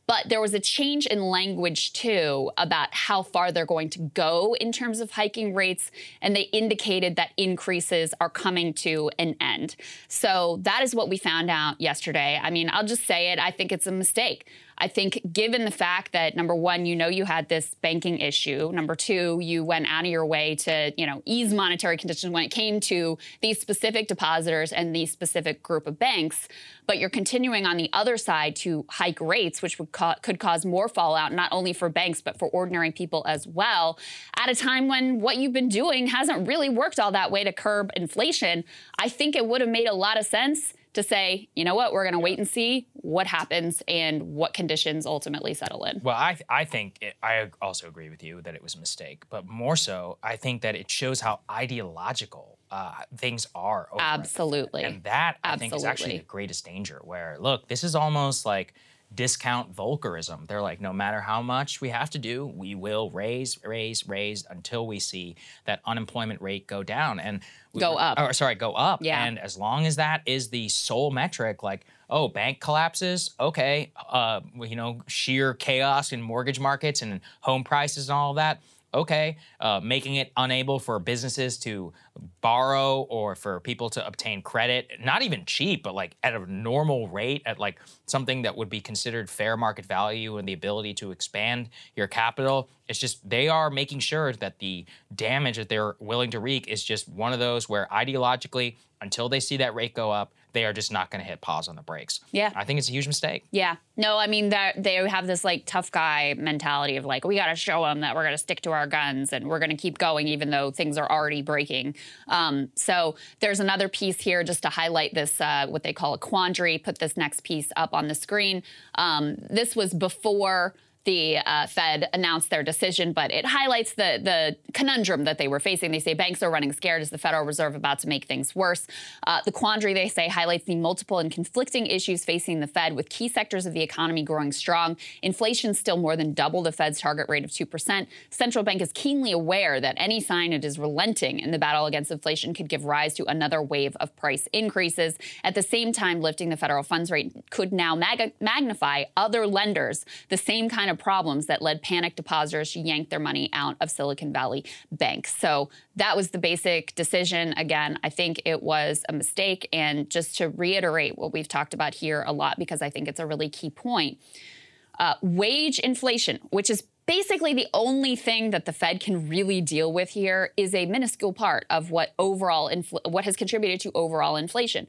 B: But there was a change in language too about how far they're going to go in terms of hiking rates. And they indicated that increases are coming to an end. So that is what we found out yesterday. I mean, I'll just say it. I think it's a mistake. I think, given the fact that number one, you know you had this banking issue. Number two, you went out of your way to, you know, ease monetary conditions when it came to these specific depositors and these specific group of banks. But you're continuing on the other side to hike rates, which would ca- could cause more fallout, not only for banks but for ordinary people as well. At a time when what you've been doing hasn't really worked all that way to curb inflation, I think it would have made a lot of sense to say, you know what, we're going to wait and see what happens and what conditions ultimately settle in.
A: Well, I I think it, I also agree with you that it was a mistake, but more so, I think that it shows how ideological uh, things are. Over at the Fed.
B: Absolutely.
A: and that I think is actually the greatest danger. Where look, this is almost like discount Volckerism. They're like, no matter how much we have to do, we will raise, raise, raise until we see that unemployment rate go down and we-
B: Go up.
A: Or sorry, go up.
B: Yeah.
A: And as long as that is the sole metric, like, oh, bank collapses, okay, uh, you know, sheer chaos in mortgage markets and home prices and all of that. Okay, uh, making it unable for businesses to borrow or for people to obtain credit, not even cheap, but like at a normal rate, at like something that would be considered fair market value and the ability to expand your capital. It's just they are making sure that the damage that they're willing to wreak is just one of those where ideologically, until they see that rate go up, they are just not going to hit pause on the brakes.
B: Yeah.
A: I think it's a huge mistake.
B: Yeah. No, I mean that they have this like tough guy mentality of like we got to show them that we're going to stick to our guns and we're going to keep going even though things are already breaking. Um, so there's another piece here just to highlight this uh, what they call a quandary. Put this next piece up on the screen. Um, this was before the uh, Fed announced their decision, but it highlights the the conundrum that they were facing. They say banks are running scared. Is the Federal Reserve about to make things worse? Uh, the quandary they say highlights the multiple and conflicting issues facing the Fed, with key sectors of the economy growing strong, inflation still more than double the Fed's target rate of two percent. Central bank is keenly aware that any sign it is relenting in the battle against inflation could give rise to another wave of price increases. At the same time, lifting the federal funds rate could now mag- magnify other lenders the same kind of of problems that led panic depositors to yank their money out of Silicon Valley banks. So that was the basic decision. Again, I think it was a mistake. And just to reiterate what we've talked about here a lot, because I think it's a really key point uh, wage inflation, which is basically the only thing that the Fed can really deal with here is a minuscule part of what overall infl- what has contributed to overall inflation.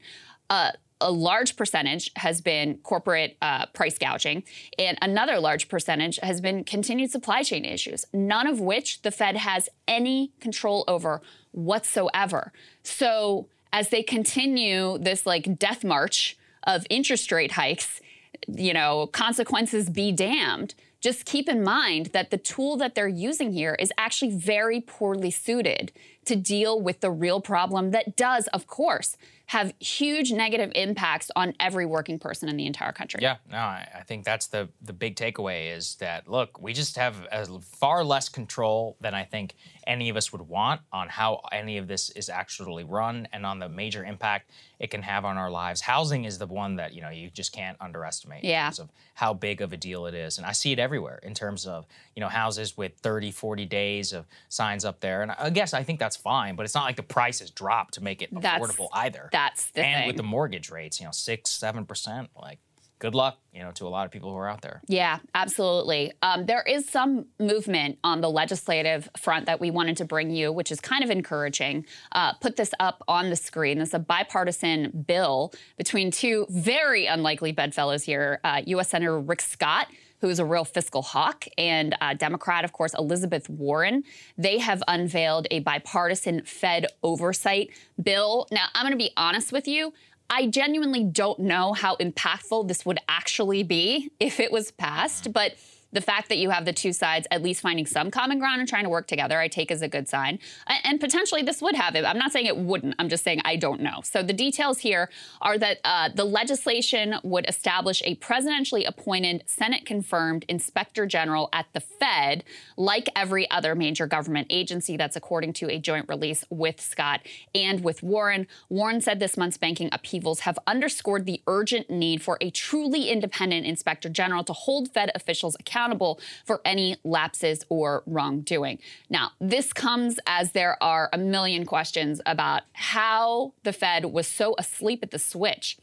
B: Uh, a large percentage has been corporate uh, price gouging, and another large percentage has been continued supply chain issues, none of which the Fed has any control over whatsoever. So, as they continue this like death march of interest rate hikes, you know, consequences be damned. Just keep in mind that the tool that they're using here is actually very poorly suited to deal with the real problem that does, of course, have huge negative impacts on every working person in the entire country.
A: Yeah, no, I, I think that's the the big takeaway is that look, we just have far less control than I think any of us would want on how any of this is actually run and on the major impact it can have on our lives. Housing is the one that you know you just can't underestimate
B: yeah.
A: in terms of how big of a deal it is, and I see it everywhere in terms of you know houses with 30, 40 days of signs up there, and I guess I think that's fine, but it's not like the price has dropped to make it
B: that's,
A: affordable either.
B: That's the
A: and
B: thing.
A: with the mortgage rates, you know, six, seven percent, like good luck, you know, to a lot of people who are out there.
B: Yeah, absolutely. Um, there is some movement on the legislative front that we wanted to bring you, which is kind of encouraging. Uh, put this up on the screen. This is a bipartisan bill between two very unlikely bedfellows here uh, U.S. Senator Rick Scott who is a real fiscal hawk, and uh, Democrat, of course, Elizabeth Warren. They have unveiled a bipartisan Fed oversight bill. Now, I'm going to be honest with you. I genuinely don't know how impactful this would actually be if it was passed, but the fact that you have the two sides at least finding some common ground and trying to work together, I take as a good sign. And potentially this would have it. I'm not saying it wouldn't. I'm just saying I don't know. So the details here are that uh, the legislation would establish a presidentially appointed, Senate confirmed inspector general at the Fed, like every other major government agency. That's according to a joint release with Scott and with Warren. Warren said this month's banking upheavals have underscored the urgent need for a truly independent inspector general to hold Fed officials accountable accountable for any lapses or wrongdoing. Now, this comes as there are a million questions about how the Fed was so asleep at the switch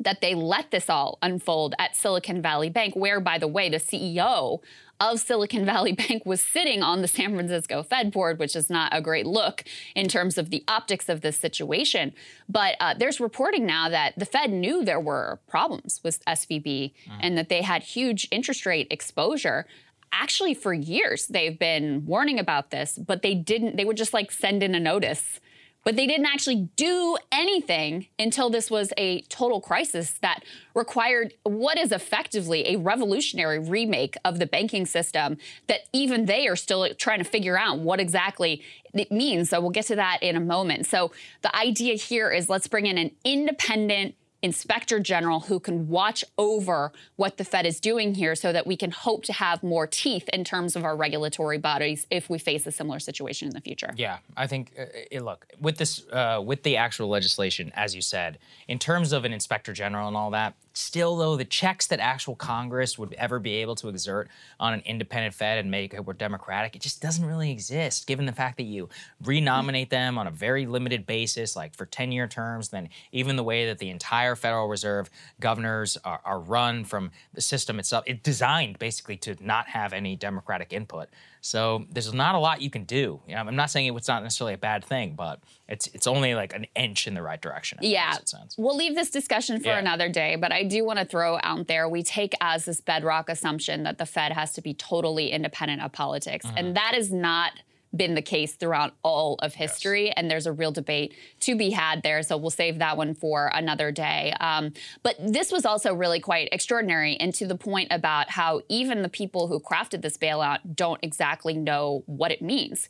B: that they let this all unfold at Silicon Valley Bank, where, by the way, the CEO of Silicon Valley Bank was sitting on the San Francisco Fed board, which is not a great look in terms of the optics of this situation. But uh, there's reporting now that the Fed knew there were problems with SVB mm. and that they had huge interest rate exposure actually for years they've been warning about this but they didn't they would just like send in a notice but they didn't actually do anything until this was a total crisis that required what is effectively a revolutionary remake of the banking system that even they are still trying to figure out what exactly it means. So we'll get to that in a moment. So the idea here is let's bring in an independent inspector general who can watch over what the Fed is doing here so that we can hope to have more teeth in terms of our regulatory bodies if we face a similar situation in the future.
A: Yeah, I think uh, look, with this uh, with the actual legislation as you said, in terms of an inspector general and all that, Still, though, the checks that actual Congress would ever be able to exert on an independent Fed and make it more democratic, it just doesn't really exist, given the fact that you renominate them on a very limited basis, like for 10 year terms, then even the way that the entire Federal Reserve governors are, are run from the system itself, it's designed basically to not have any democratic input. So there's not a lot you can do. You know, I'm not saying it's not necessarily a bad thing, but it's it's only like an inch in the right direction.
B: Yeah, we'll leave this discussion for yeah. another day, but I do want to throw out there we take as this bedrock assumption that the Fed has to be totally independent of politics, mm-hmm. and that is not been the case throughout all of history, yes. and there's a real debate to be had there. So we'll save that one for another day. Um, but this was also really quite extraordinary, and to the point about how even the people who crafted this bailout don't exactly know what it means.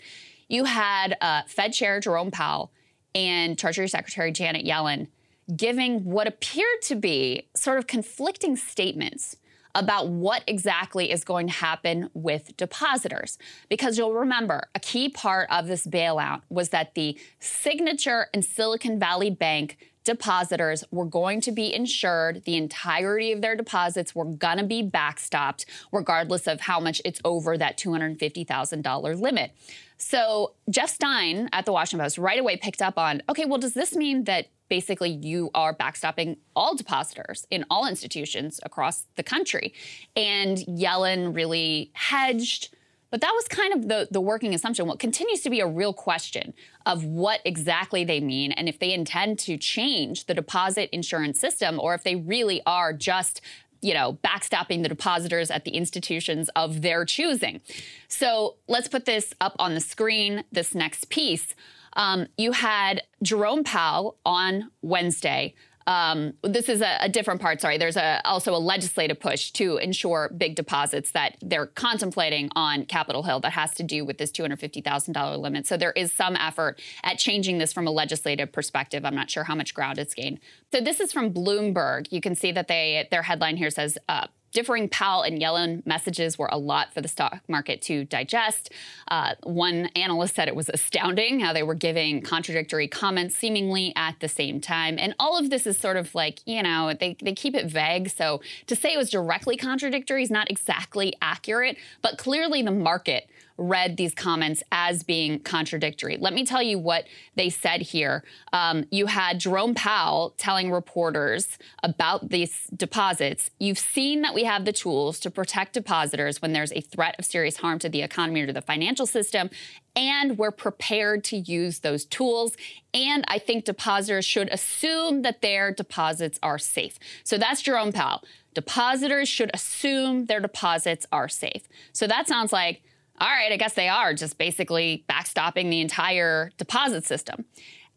B: You had uh, Fed Chair Jerome Powell and Treasury Secretary Janet Yellen giving what appeared to be sort of conflicting statements about what exactly is going to happen with depositors. Because you'll remember, a key part of this bailout was that the Signature and Silicon Valley Bank depositors were going to be insured. The entirety of their deposits were going to be backstopped, regardless of how much it's over that $250,000 limit. So Jeff Stein at the Washington Post right away picked up on okay, well, does this mean that basically you are backstopping all depositors in all institutions across the country? And Yellen really hedged. But that was kind of the, the working assumption. What continues to be a real question of what exactly they mean and if they intend to change the deposit insurance system or if they really are just you know, backstopping the depositors at the institutions of their choosing. So let's put this up on the screen, this next piece. Um, you had Jerome Powell on Wednesday um, this is a, a, different part. Sorry, there's a, also a legislative push to ensure big deposits that they're contemplating on Capitol Hill that has to do with this $250,000 limit. So there is some effort at changing this from a legislative perspective. I'm not sure how much ground it's gained. So this is from Bloomberg. You can see that they their headline here says uh, differing Powell and Yellen messages were a lot for the stock market to digest. Uh, one analyst said it was astounding how they were giving contradictory comments seemingly at the same time. And all of this is sort of like, you know, they, they keep it vague. So to say it was directly contradictory is not exactly accurate, but clearly the market read these comments as being contradictory. Let me tell you what they said here. Um, you had Jerome Powell telling reporters about these deposits. You've seen that we have the tools to protect depositors when there's a threat of serious harm to the economy or to the financial system. And we're prepared to use those tools. And I think depositors should assume that their deposits are safe. So that's Jerome Powell. Depositors should assume their deposits are safe. So that sounds like all right, I guess they are just basically backstopping the entire deposit system.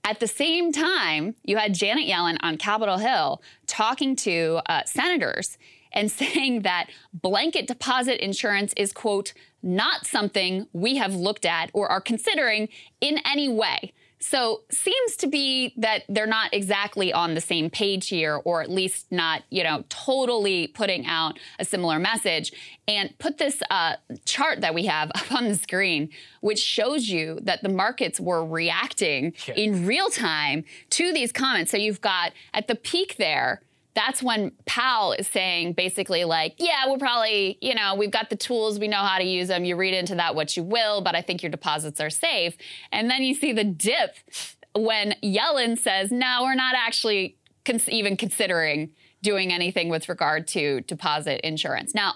B: At the same time, you had Janet Yellen on Capitol Hill talking to uh, senators and saying that blanket deposit insurance is, quote, not something we have looked at or are considering in any way. So seems to be that they're not exactly on the same page here, or at least not, you know, totally putting out a similar message. And put this uh, chart that we have up on the screen, which shows you that the markets were reacting yeah. in real time to these comments. So you've got at the peak there, that's when Powell is saying basically like, yeah, we're probably, you know, we've got the tools, we know how to use them. You read into that what you will, but I think your deposits are safe. And then you see the dip when Yellen says, no, we're not actually cons- even considering doing anything with regard to deposit insurance. Now,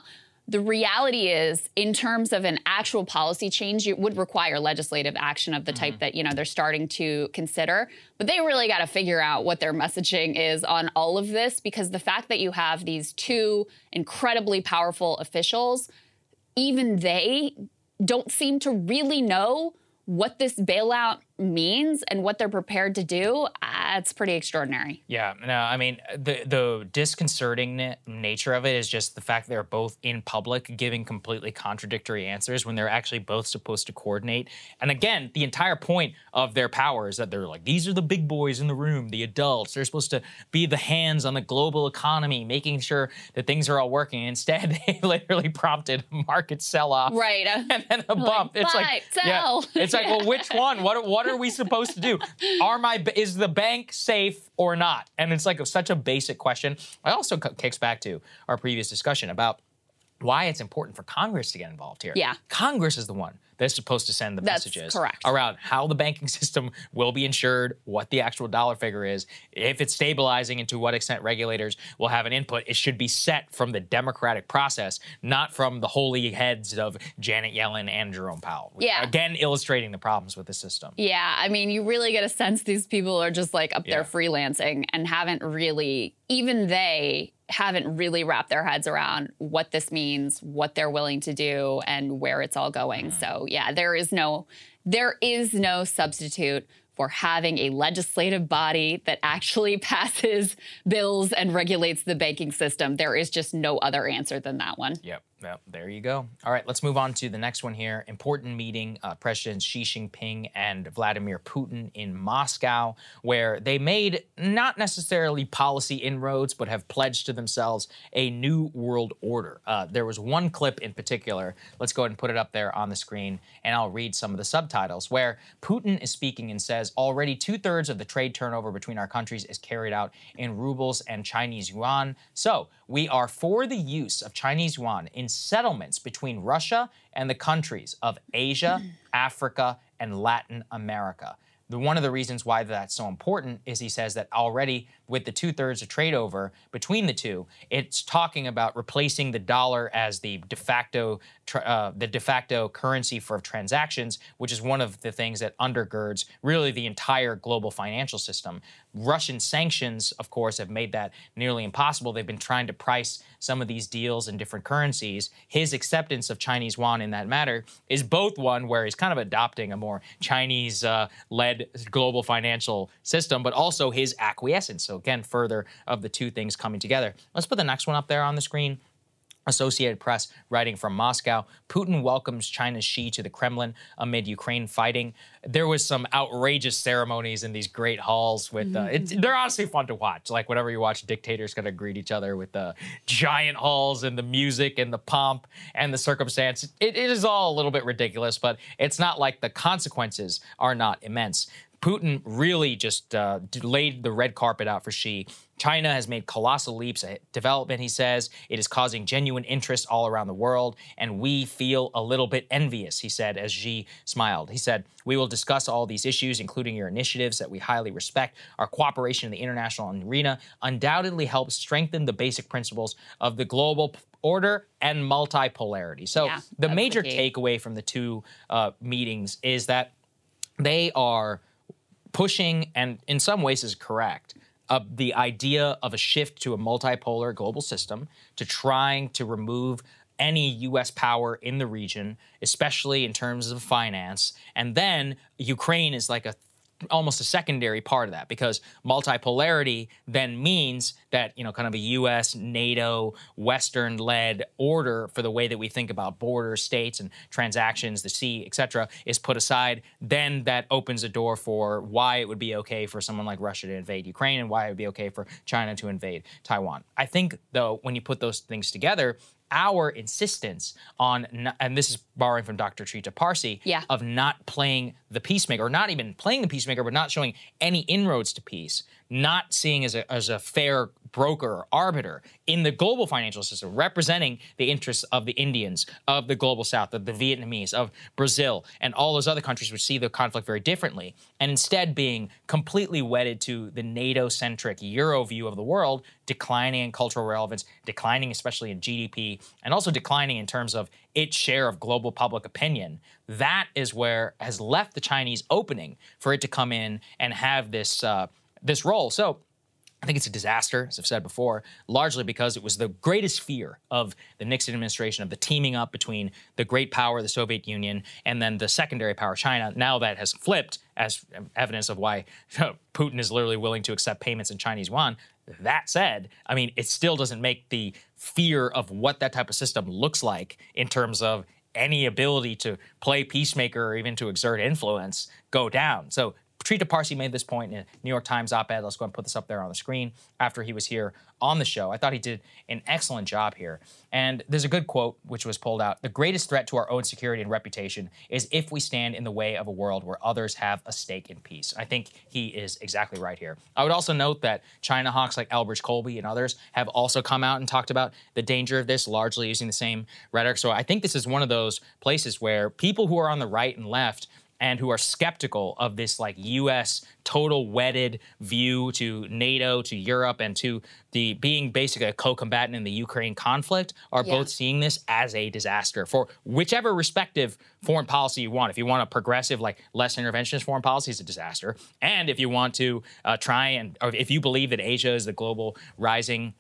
B: the reality is, in terms of an actual policy change, it would require legislative action of the type mm-hmm. that you know they're starting to consider. But they really got to figure out what their messaging is on all of this, because the fact that you have these two incredibly powerful officials, even they don't seem to really know what this bailout means and what they're prepared to do, uh, it's pretty extraordinary.
A: Yeah, no, I mean the the disconcerting nature of it is just the fact they're both in public giving completely contradictory answers when they're actually both supposed to coordinate. And again, the entire point of their power is that they're like these are the big boys in the room, the adults. They're supposed to be the hands on the global economy, making sure that things are all working. Instead, they literally prompted a market sell off,
B: right,
A: and then a bump.
B: Like,
A: it's
B: like
A: sell. yeah, it's like well, which one? What what are are we supposed to do? Are my is the bank safe or not? And it's like such a basic question. It also kicks back to our previous discussion about why it's important for Congress to get involved here.
B: Yeah.
A: Congress is the one that's supposed to send the
B: that's
A: messages
B: correct.
A: around how the banking system will be insured, what the actual dollar figure is, if it's stabilizing, and to what extent regulators will have an input. It should be set from the democratic process, not from the holy heads of Janet Yellen and Jerome Powell.
B: Yeah.
A: Again, illustrating the problems with the system.
B: Yeah. I mean, you really get a sense these people are just like up yeah. there freelancing and haven't really even they haven't really wrapped their heads around what this means, what they're willing to do, and where it's all going. Mm. So yeah, there is no there is no substitute for having a legislative body that actually passes bills and regulates the banking system. There is just no other answer than that one.
A: Yep. Well, there you go. All right, let's move on to the next one here. Important meeting, uh, Presidents Xi Jinping and Vladimir Putin in Moscow, where they made not necessarily policy inroads, but have pledged to themselves a new world order. Uh, there was one clip in particular. Let's go ahead and put it up there on the screen, and I'll read some of the subtitles, where Putin is speaking and says, already two thirds of the trade turnover between our countries is carried out in rubles and Chinese yuan. So we are for the use of Chinese yuan in settlements between Russia and the countries of Asia, Africa, and Latin America. The, one of the reasons why that's so important is he says that already with the two thirds of trade over between the two, it's talking about replacing the dollar as the de facto uh, the de facto currency for transactions, which is one of the things that undergirds really the entire global financial system. Russian sanctions, of course, have made that nearly impossible. They've been trying to price some of these deals in different currencies. His acceptance of Chinese yuan in that matter is both one where he's kind of adopting a more Chinese uh, led global financial system, but also his acquiescence. So, again, further of the two things coming together. Let's put the next one up there on the screen. Associated Press writing from Moscow. Putin welcomes China's Xi to the Kremlin amid Ukraine fighting. There was some outrageous ceremonies in these great halls with. Uh, they're honestly fun to watch. Like whenever you watch dictators kind of greet each other with the giant halls and the music and the pomp and the circumstance. It, it is all a little bit ridiculous, but it's not like the consequences are not immense. Putin really just uh, laid the red carpet out for Xi. China has made colossal leaps in development, he says. It is causing genuine interest all around the world, and we feel a little bit envious, he said, as Xi smiled. He said, We will discuss all these issues, including your initiatives that we highly respect. Our cooperation in the international arena undoubtedly helps strengthen the basic principles of the global order and multipolarity. So, yeah, the major the takeaway from the two uh, meetings is that they are pushing, and in some ways is correct, uh, the idea of a shift to a multipolar global system, to trying to remove any U.S. power in the region, especially in terms of finance. And then Ukraine is like a almost a secondary part of that because multipolarity then means that you know kind of a US NATO western led order for the way that we think about borders states and transactions the sea etc is put aside. Then that opens a door for why it would be okay for someone like Russia to invade Ukraine and why it would be okay for China to invade Taiwan. I think though when you put those things together our insistence on, and this is borrowing from Dr. Trita Parsi,
B: yeah.
A: of not playing the peacemaker, or not even playing the peacemaker, but not showing any inroads to peace, not seeing as a, as a fair broker or arbiter in the global financial system, representing the interests of the Indians, of the global south, of the Vietnamese, of Brazil, and all those other countries which see the conflict very differently, and instead being completely wedded to the NATO centric Euro view of the world, declining in cultural relevance, declining especially in GDP, and also declining in terms of its share of global public opinion. That is where has left the Chinese opening for it to come in and have this uh, this role. So I think it's a disaster, as I've said before, largely because it was the greatest fear of the Nixon administration of the teaming up between the great power, the Soviet Union, and then the secondary power, China. Now that has flipped as evidence of why Putin is literally willing to accept payments in Chinese yuan. That said, I mean, it still doesn't make the fear of what that type of system looks like in terms of any ability to play peacemaker or even to exert influence go down. So Trita Parsi made this point in a New York Times op ed. Let's go and put this up there on the screen after he was here on the show. I thought he did an excellent job here. And there's a good quote which was pulled out The greatest threat to our own security and reputation is if we stand in the way of a world where others have a stake in peace. I think he is exactly right here. I would also note that China hawks like Elbridge Colby and others have also come out and talked about the danger of this, largely using the same rhetoric. So I think this is one of those places where people who are on the right and left and who are skeptical of this like U.S. total wedded view to NATO, to Europe, and to the being basically a co-combatant in the Ukraine conflict are
B: Yeah.
A: both seeing this as a disaster for whichever respective foreign policy you want. If you want a progressive, like less interventionist foreign policy, it's a disaster. And if you want to uh, try and, or if you believe that Asia is the global rising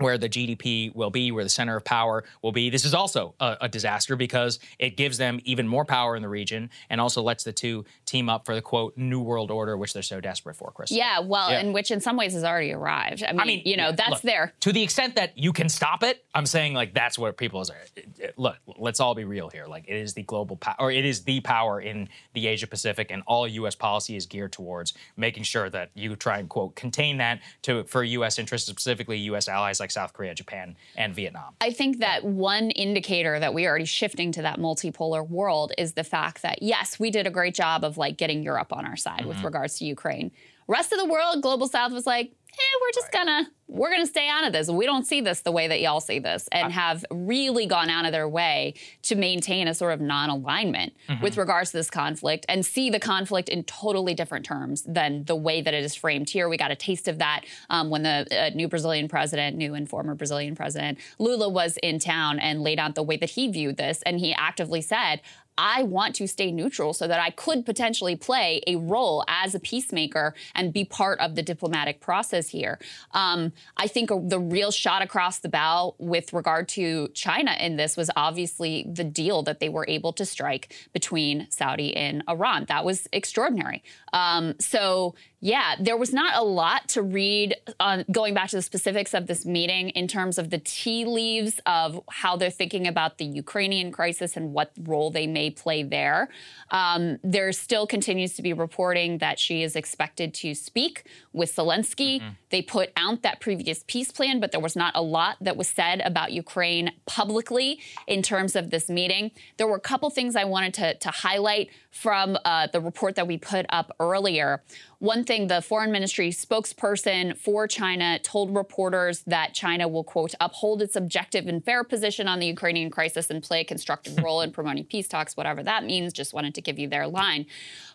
A: where the GDP will be, where the center of power will be. This is also a, a disaster because it gives them even more power in the region and also lets the two team up for the quote new world order, which they're so desperate for, Chris.
B: Yeah, well,
A: Yeah.
B: and which in some ways has already arrived. I mean,
A: I mean,
B: you know,
A: yeah,
B: that's
A: look,
B: there.
A: To the extent that you can stop it, I'm saying like that's what people are. Look, let's all be real here. Like it is the global power, or it is the power in the Asia Pacific, and all U.S. policy is geared towards making sure that you try and quote contain that to for U.S. interests, specifically U.S. allies like South Korea, Japan, and Vietnam.
B: I think that one indicator that we are already shifting to that multipolar world is the fact that yes, we did a great job of like getting Europe on our side with mm-hmm. regards to Ukraine. Rest of the world, global south was like, eh, we're just gonna we're gonna stay out of this. We don't see this the way that y'all see this, and have really gone out of their way to maintain a sort of non-alignment with regards to this conflict and see the conflict in totally different terms than the way that it is framed here. We got a taste of that um, when the uh, new Brazilian president, new and former Brazilian president Lula was in town and laid out the way that he viewed this, and he actively said. I want to stay neutral so that I could potentially play a role as a peacemaker and be part of the diplomatic process here. Um, I think the real shot across the bow with regard to China in this was obviously the deal that they were able to strike between Saudi and Iran. That was extraordinary. Um, so, yeah, there was not a lot to read on going back to the specifics of this meeting in terms of the tea leaves of how they're thinking about the Ukrainian crisis and what role they may play there. Um, there still continues to be reporting that Xi is expected to speak with Zelensky. They put out that previous peace plan, but there was not a lot that was said about Ukraine publicly in terms of this meeting. There were a couple things I wanted to, to highlight from uh, the report that we put up earlier. One thing, the foreign ministry spokesperson for China told reporters that China will, quote, uphold its objective and fair position on the Ukrainian crisis and play a constructive role in promoting peace talks, whatever that means. Just wanted to give you their line.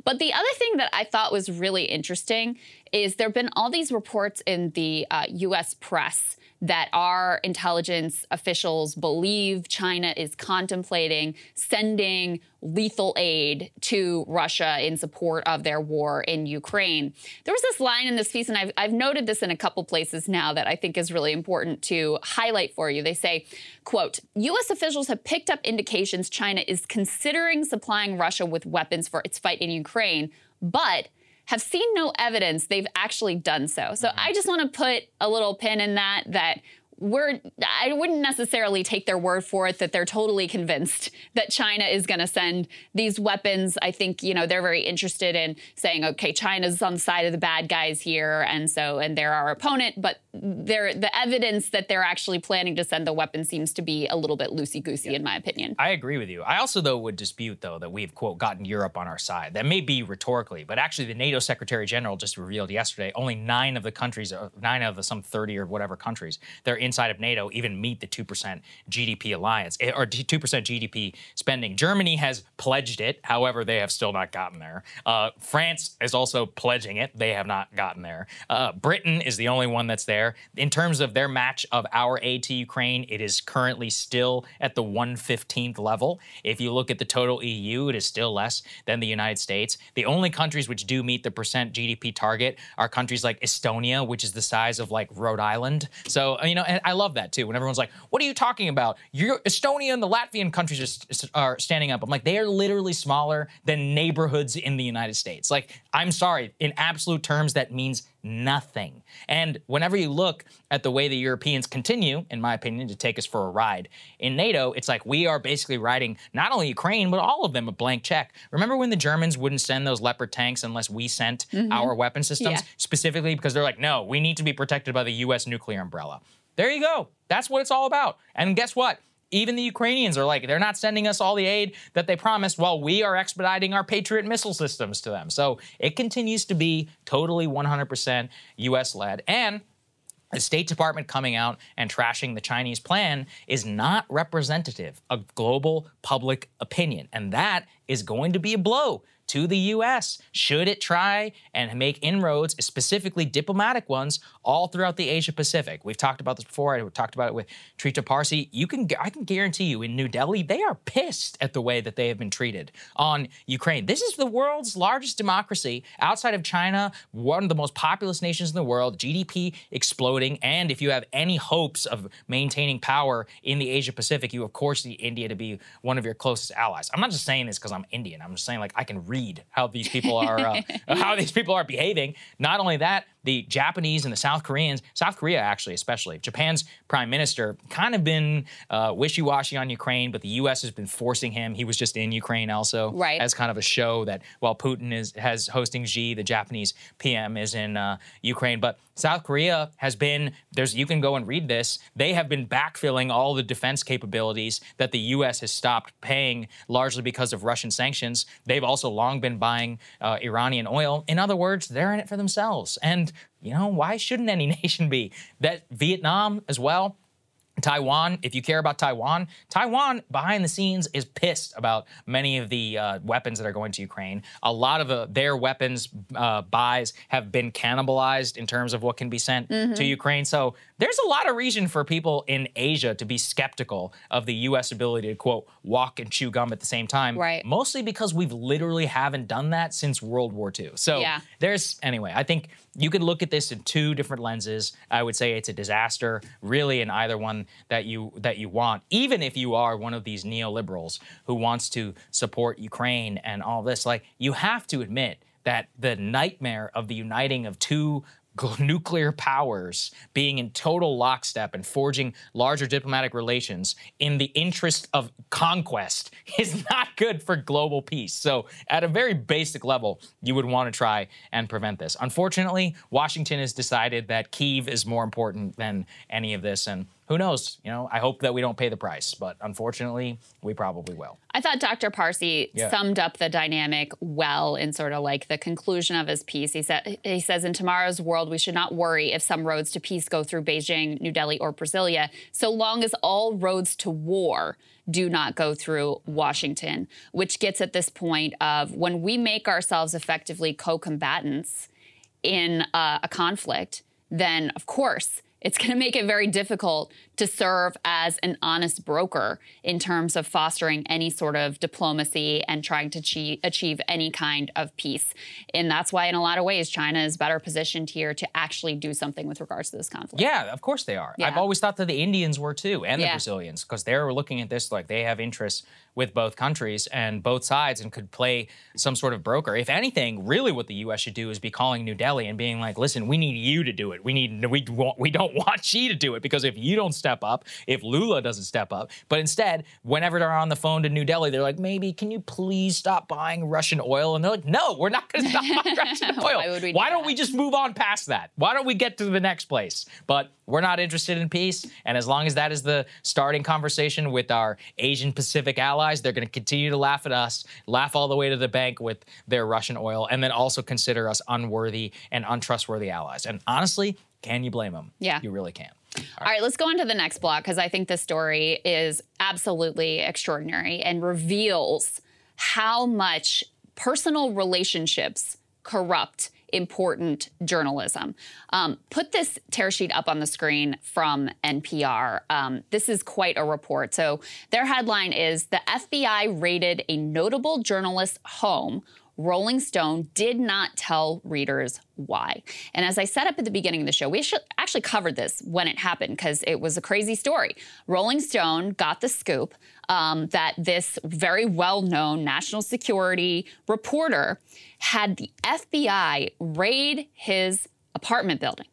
B: But the other thing that I thought was really interesting is there have been all these reports in the uh, US press that our intelligence officials believe China is contemplating sending lethal aid to Russia in support of their war in Ukraine. There was this line in this piece, and I've, I've noted this in a couple places now that I think is really important to highlight for you. They say, quote, U.S. officials have picked up indications China is considering supplying Russia with weapons for its fight in Ukraine, but have seen no evidence they've actually done so. So mm-hmm. I just want to put a little pin in that that we're I wouldn't necessarily take their word for it that they're totally convinced that China is going to send these weapons. I think, you know, they're very interested in saying, okay, China's on the side of the bad guys here and so and they're our opponent, but they're the evidence that they're actually planning to send the weapon seems to be a little bit loosey-goosey in my opinion.
A: I agree with you. I also, though, would dispute, though, that we've, quote, gotten Europe on our side. That may be rhetorically, but actually, the NATO Secretary General just revealed yesterday only nine of the countries, uh, nine of the some 30 or whatever countries that are inside of NATO even meet the 2% GDP alliance, eh, or 2% GDP spending. Germany has pledged it. However, they have still not gotten there. Uh, France is also pledging it. They have not gotten there. Uh, Britain is the only one that's there. In terms of their match of our aid to Ukraine, it is currently still at the 115th level. If you look at the total EU, it is still less than the United States. The only countries which do meet the percent GDP target are countries like Estonia, which is the size of like Rhode Island. So, you know, and I love that too. When everyone's like, what are you talking about? You're, Estonia and the Latvian countries are, are standing up. I'm like, they are literally smaller than neighborhoods in the United States. Like, I'm sorry, in absolute terms, that means nothing. And whenever you look at the way the Europeans continue, in my opinion, to take us for a ride in NATO, it's like we are basically writing not only Ukraine, but all of them a blank check. Remember when the Germans wouldn't send those Leopard tanks unless we sent mm-hmm. our weapon systems
B: Yeah.
A: specifically because they're like, no, we need to be protected by the US nuclear umbrella. There you go. That's what it's all about. And guess what? Even the Ukrainians are like, they're not sending us all the aid that they promised while we are expediting our Patriot missile systems to them. So it continues to be totally 100% US led. And the State Department coming out and trashing the Chinese plan is not representative of global public opinion. And that is going to be a blow to the U.S. should it try and make inroads, specifically diplomatic ones, all throughout the Asia Pacific. We've talked about this before. I talked about it with Trita Parsi. You can, I can guarantee you, in New Delhi, they are pissed at the way that they have been treated on Ukraine. This is the world's largest democracy outside of China, one of the most populous nations in the world, GDP exploding, and if you have any hopes of maintaining power in the Asia Pacific, you of course need India to be one of your closest allies. I'm not just saying this because I'm Indian. I'm just saying like I can read how these people are uh, how these people are behaving. Not only that, the Japanese and the South Koreans, South Korea actually, especially, Japan's prime minister, kind of been uh, wishy washy on Ukraine, but the U.S. has been forcing him. He was just in Ukraine also
B: right.
A: as kind of a show that while Putin is has hosting Xi, the Japanese PM is in uh, Ukraine. But South Korea has been there's you can go and read this. They have been backfilling all the defense capabilities that the U.S. has stopped paying, largely because of Russian sanctions. They've also long been buying uh, Iranian oil. In other words, they're in it for themselves. And you know, why shouldn't any nation be? That Vietnam as well. Taiwan, if you care about Taiwan, Taiwan behind the scenes is pissed about many of the uh, weapons that are going to Ukraine. A lot of uh, their weapons uh, buys have been cannibalized in terms of what can be sent mm-hmm. to Ukraine. So there's a lot of reason for people in Asia to be skeptical of the U.S. ability to, quote, walk and chew gum at the same time.
B: Right.
A: Mostly because we've literally haven't done that since World War II. So
B: yeah.
A: there's, anyway, I think you could look at this in two different lenses. I would say it's a disaster, really, in either one that you that you want. Even if you are one of these neoliberals who wants to support Ukraine and all this, like you have to admit that the nightmare of the uniting of two nuclear powers being in total lockstep and forging larger diplomatic relations in the interest of conquest is not good for global peace. So, at a very basic level, you would want to try and prevent this. Unfortunately, Washington has decided that Kiev is more important than any of this, and who knows? You know, I hope that we don't pay the price, but unfortunately, we probably will.
B: I thought Dr. Parsi yeah. summed up the dynamic well in sort of like the conclusion of his piece. He said he says in tomorrow's world we should not worry if some roads to peace go through Beijing, New Delhi or Brasilia, so long as all roads to war do not go through Washington, which gets at this point of when we make ourselves effectively co-combatants in uh, a conflict, then of course it's going to make it very difficult to serve as an honest broker in terms of fostering any sort of diplomacy and trying to achieve, achieve any kind of peace. And that's why, in a lot of ways, China is better positioned here to actually do something with regards to this conflict.
A: Yeah, of course they are. Yeah. I've always thought that the Indians were too, and the yeah. Brazilians, because they're looking at this like they have interests with both countries and both sides and could play some sort of broker. If anything, really what the U.S. should do is be calling New Delhi and being like, listen, we need you to do it. We need we want, we don't want Xi to do it because if you don't step up, if Lula doesn't step up. But instead, whenever they're on the phone to New Delhi, they're like, maybe can you please stop buying Russian oil? And they're like, no, we're not going to stop buying Russian oil.
B: Why, do
A: Why don't we just move on past that? Why don't we get to the next place? But we're not interested in peace. And as long as that is the starting conversation with our Asian Pacific allies, they're going to continue to laugh at us, laugh all the way to the bank with their Russian oil, and then also consider us unworthy and untrustworthy allies. And honestly, can you blame them?
B: Yeah.
A: You really can.
B: All right. Let's go on to the next block because I think this story is absolutely extraordinary and reveals how much personal relationships corrupt important journalism. Um, put this tear sheet up on the screen from NPR. Um, this is quite a report. So, their headline is The FBI raided a notable journalist's home Rolling Stone did not tell readers why. And as I said up at the beginning of the show, we actually covered this when it happened because it was a crazy story. Rolling Stone got the scoop um, that this very well known national security reporter had the FBI raid his apartment building.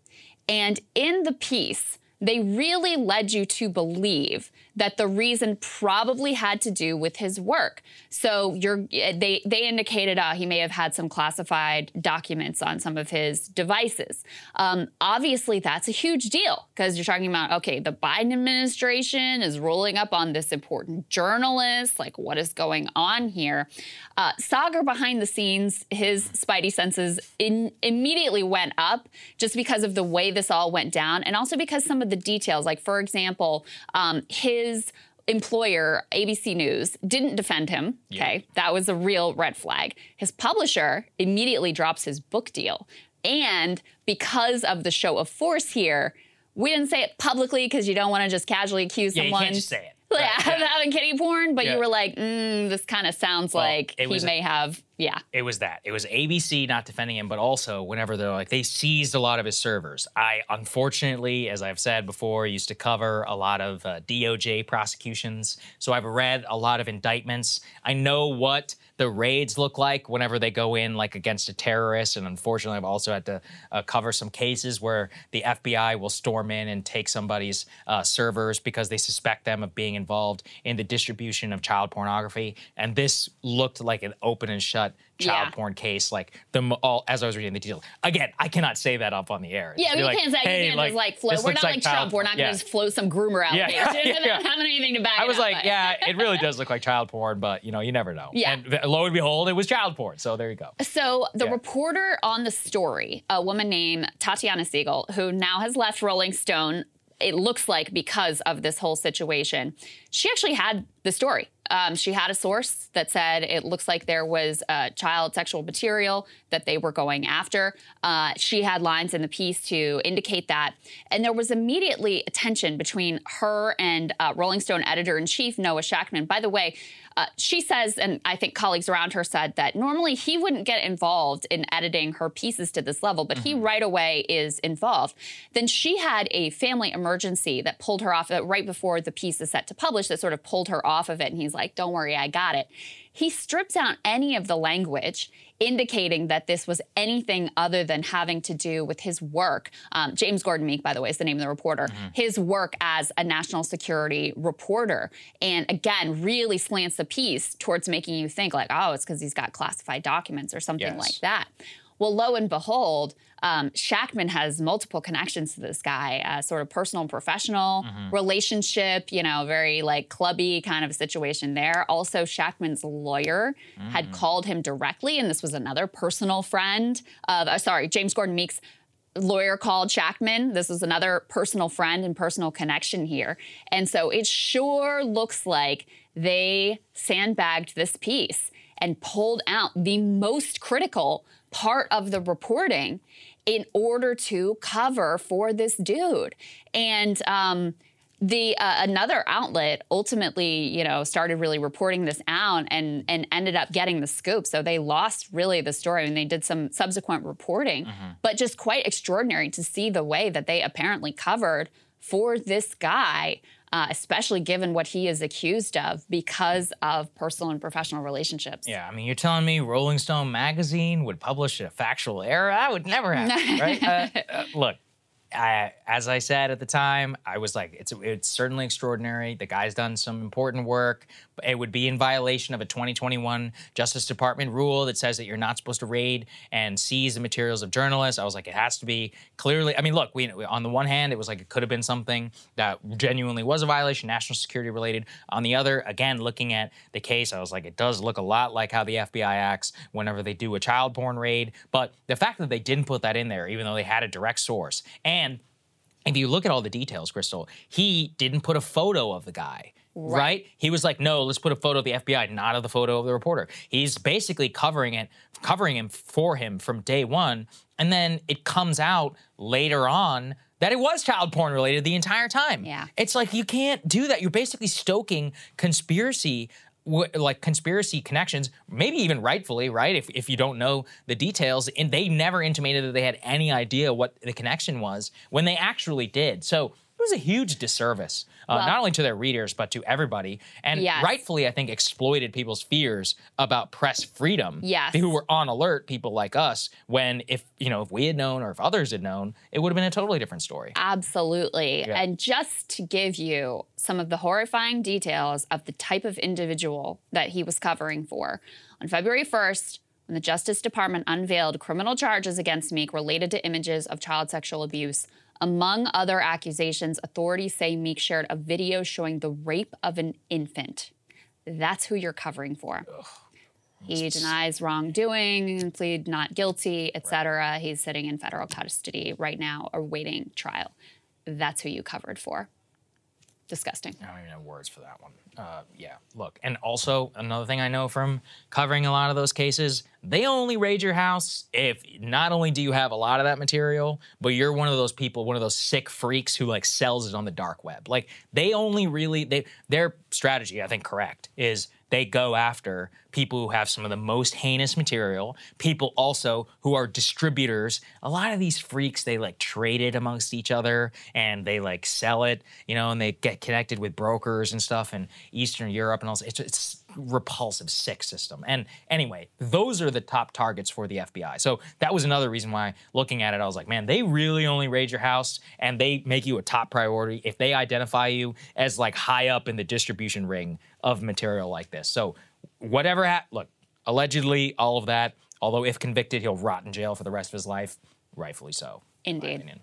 B: And in the piece, they really led you to believe that the reason probably had to do with his work. So they they indicated uh, he may have had some classified documents on some of his devices. Um, obviously, that's a huge deal because you're talking about okay, the Biden administration is rolling up on this important journalist. Like, what is going on here? Uh, Saagar behind the scenes, his spidey senses in, immediately went up just because of the way this all went down, and also because some of the details, like for example, um, his his employer, ABC News, didn't defend him. Okay. That was a real red flag. His publisher immediately drops his book deal. And because of the show of force here, we didn't say it publicly because you don't want to just casually accuse
A: Yeah, you
B: someone
A: can't just say it.
B: Of having kitty porn, but
A: Yeah.
B: you were like, mm, this kind of sounds
A: Well,
B: like he
A: was-
B: may have, yeah.
A: it was that. It was ABC not defending him, but also whenever they're like they seized a lot of his servers. I unfortunately, as I've said before, used to cover a lot of uh, DOJ prosecutions, so I've read a lot of indictments. I know what the raids look like whenever they go in like against a terrorist, and unfortunately, I've also had to uh, cover some cases where the FBI will storm in and take somebody's uh, servers because they suspect them of being involved in the distribution of child pornography, and this looked like an open and shut child
B: Yeah.
A: porn case. Like the all as I was reading the details. Again, I cannot say that up on the air.
B: Yeah, we
A: like,
B: can't say
A: "Hey,
B: you just like float. We're not like,
A: child
B: Trump. We're not
A: porn."
B: going to just float some groomer
A: Yeah,
B: there.
A: yeah, yeah.
B: not have anything to back
A: I was
B: up
A: like,
B: with.
A: yeah, it really does look like child porn, but you know, you never know.
B: Yeah.
A: And lo and behold, it was child porn. So there you go.
B: So the reporter on the story, a woman named Tatiana Siegel, who now has left Rolling Stone, it looks like because of this whole situation, she actually had the story. Um, she had a source that said it looks like there was uh, child sexual material that they were going after. Uh, she had lines in the piece to indicate that. And there was immediately a tension between her and uh, Rolling Stone editor in chief, Noah Shachtman. By the way, uh, she says, and I think colleagues around her said that normally he wouldn't get involved in editing her pieces to this level, but he right away is involved. Then she had a family emergency that pulled her off uh, right before the piece is set to publish that sort of pulled her off of it. And he's like, don't worry, I got it. He strips out any of the language indicating that this was anything other than having to do with his work. Um, James Gordon Meek, by the way, is the name of the reporter. His work as a national security reporter. And again, really slants the piece towards making you think, like, oh, it's because he's got classified documents or something
A: Yes.
B: like that. Well, lo and behold, um, Shachtman has multiple connections to this guy, uh, sort of personal and professional relationship, you know, very like clubby kind of situation there. Also, Shachtman's lawyer had called him directly, and this was another personal friend of, uh, sorry, James Gordon Meeks lawyer called Shachtman. This is another personal friend and personal connection here. And so it sure looks like they sandbagged this piece and pulled out the most critical part of the reporting in order to cover for this dude. And um, the uh, another outlet ultimately, you know, started really reporting this out and and ended up getting the scoop. So they lost really the story, I and they did some subsequent reporting. But just quite extraordinary to see the way that they apparently covered for this guy, uh, especially given what he is accused of because of personal and professional relationships.
A: Yeah, I mean, you're telling me Rolling Stone magazine would publish a factual error? That would never happen, right? Uh, uh, look, I, as I said at the time, I was like, it's it's certainly extraordinary. The guy's done some important work. It would be in violation of a 2021 Justice Department rule that says that you're not supposed to raid and seize the materials of journalists. I was like, it has to be clearly. I mean, look, we on the one hand, it was like it could have been something that genuinely was a violation, national security related. On the other, again, looking at the case, I was like, it does look a lot like how the FBI acts whenever they do a child porn raid. But the fact that they didn't put that in there, even though they had a direct source, and if you look at all the details, Krystal, he didn't put a photo of the guy. Right. He was like, no, let's put a photo of the FBI, not of the photo of the reporter. He's basically covering it, covering him for him from day one. And then it comes out later on that it was child porn related the entire time.
B: Yeah.
A: It's like you can't do that. You're basically stoking conspiracy like conspiracy connections, maybe even rightfully, right? If, if you don't know the details, and they never intimated that they had any idea what the connection was when they actually did. So was a huge disservice, uh,
B: Well-
A: not only to their readers but to everybody, and
B: Yes.
A: rightfully, I think, exploited people's fears about press freedom.
B: Yes.
A: who were on alert, people like us. When if you know if we had known or if others had known, it would have been a totally different story.
B: Absolutely.
A: Yeah.
B: And just to give you some of the horrifying details of the type of individual that he was covering for, on February 1st, when the Justice Department unveiled criminal charges against Meek related to images of child sexual abuse, among other accusations, authorities say Meek shared a video showing the rape of an infant. That's who you're covering for. He denies wrongdoing, plead not guilty, etc. He's sitting in federal custody right now, awaiting trial. That's who you covered for. Disgusting.
A: I don't even have words for that one. Uh, yeah, look, and also another thing I know from covering a lot of those cases, they only raid your house if not only do you have a lot of that material, but you're one of those people, one of those sick freaks who like sells it on the dark web. Like they only really they their strategy, I think, correct, is they go after people who have some of the most heinous material, people also who are distributors. A lot of these freaks, they like trade it amongst each other and they like sell it, you know, and they get connected with brokers and stuff in Eastern Europe and all. it's, it's repulsive, sick system. And anyway, those are the top targets for the FBI. So that was another reason why looking at it, I was like, man, they really only raid your house and they make you a top priority if they identify you as like high up in the distribution ring of material like this. So whatever, ha- look, allegedly, all of that, although if convicted, he'll rot in jail for the rest of his life, rightfully so.
B: Indeed.
A: opinion.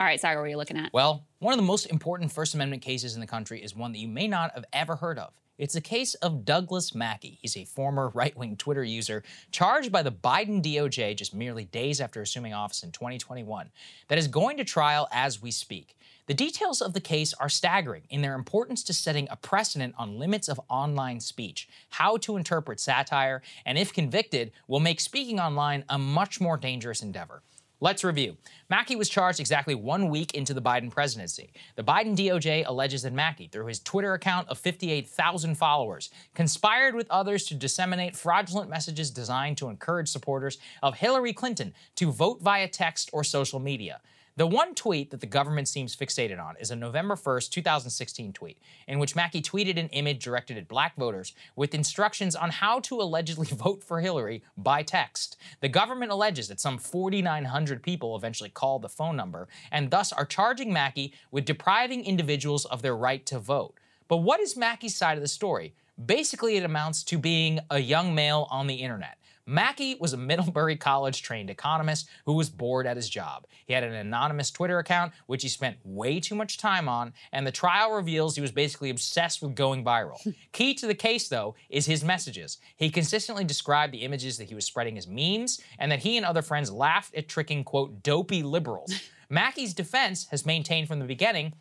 B: All right, Saagar, what are you looking at?
A: Well, one of the most important First Amendment cases in the country is one that you may not have ever heard of. It's the case of Douglas Mackey. He's a former right wing Twitter user charged by the Biden DOJ just merely days after assuming office in 2021 that is going to trial as we speak. The details of the case are staggering in their importance to setting a precedent on limits of online speech, how to interpret satire, and if convicted, will make speaking online a much more dangerous endeavor. Let's review. Mackey was charged exactly one week into the Biden presidency. The Biden DOJ alleges that Mackey, through his Twitter account of 58,000 followers, conspired with others to disseminate fraudulent messages designed to encourage supporters of Hillary Clinton to vote via text or social media. The one tweet that the government seems fixated on is a November 1st, 2016 tweet, in which Mackey tweeted an image directed at black voters with instructions on how to allegedly vote for Hillary by text. The government alleges that some 4,900 people eventually called the phone number and thus are charging Mackey with depriving individuals of their right to vote. But what is Mackey's side of the story? Basically, it amounts to being a young male on the internet. Mackey was a Middlebury College trained economist who was bored at his job. He had an anonymous Twitter account, which he spent way too much time on, and the trial reveals he was basically obsessed with going viral. Key to the case, though, is his messages. He consistently described the images that he was spreading as memes, and that he and other friends laughed at tricking, quote, dopey liberals. Mackey's defense has maintained from the beginning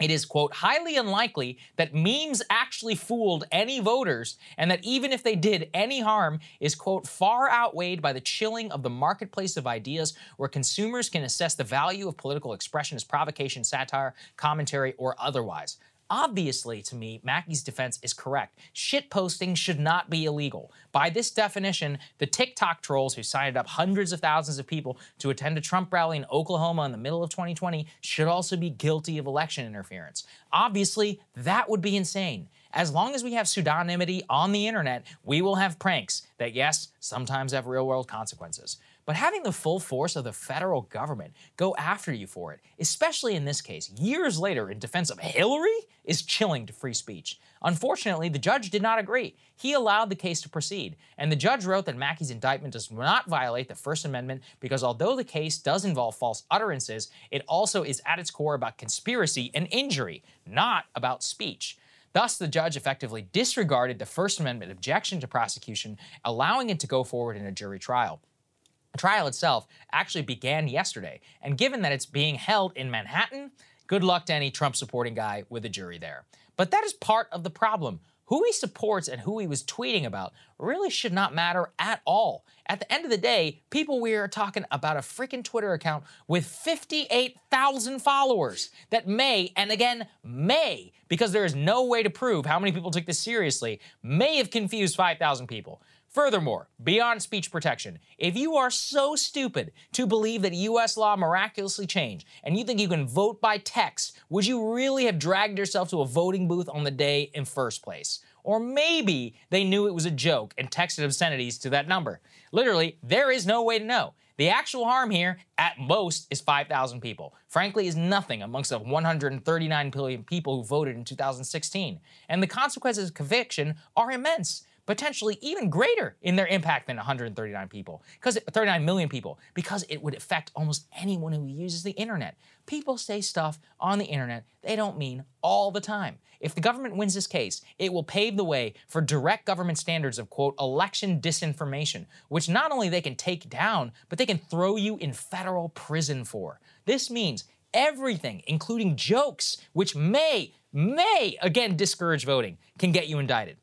A: it is, quote, highly unlikely that memes actually fooled any voters, and that even if they did, any harm is, quote, far outweighed by the chilling of the marketplace of ideas where consumers can assess the value of political expression as provocation, satire, commentary, or otherwise. Obviously, to me, Mackey's defense is correct. Shitposting should not be illegal. By this definition, the TikTok trolls who signed up hundreds of thousands of people to attend a Trump rally in Oklahoma in the middle of 2020 should also be guilty of election interference. Obviously, that would be insane. As long as we have pseudonymity on the internet, we will have pranks that, yes, sometimes have real world consequences. But having the full force of the federal government go after you for it, especially in this case, years later in defense of Hillary, is chilling to free speech. Unfortunately, the judge did not agree. He allowed the case to proceed, and the judge wrote that Mackey's indictment does not violate the First Amendment because although the case does involve false utterances, it also is at its core about conspiracy and injury, not about speech. Thus, the judge effectively disregarded the First Amendment objection to prosecution, allowing it to go forward in a jury trial. The trial itself actually began yesterday, and given that it's being held in Manhattan, good luck to any Trump supporting guy with a jury there. But that is part of the problem. Who he supports and who he was tweeting about really should not matter at all. At the end of the day, people we are talking about a freaking Twitter account with 58,000 followers that may, and again, may, because there is no way to prove how many people took this seriously, may have confused 5,000 people. Furthermore, beyond speech protection, if you are so stupid to believe that US law miraculously changed and you think you can vote by text, would you really have dragged yourself to a voting booth on the day in first place? Or maybe they knew it was a joke and texted obscenities to that number. Literally, there is no way to know. The actual harm here, at most, is 5,000 people. Frankly, is nothing amongst the 139 billion people who voted in 2016. And the consequences of conviction are immense potentially even greater in their impact than 139 people, because 39 million people, because it would affect almost anyone who uses the internet. People say stuff on the internet they don't mean all the time. If the government wins this case, it will pave the way for direct government standards of quote election disinformation, which not only they can take down, but they can throw you in federal prison for. This means everything, including jokes, which may, may, again, discourage voting, can get you indicted.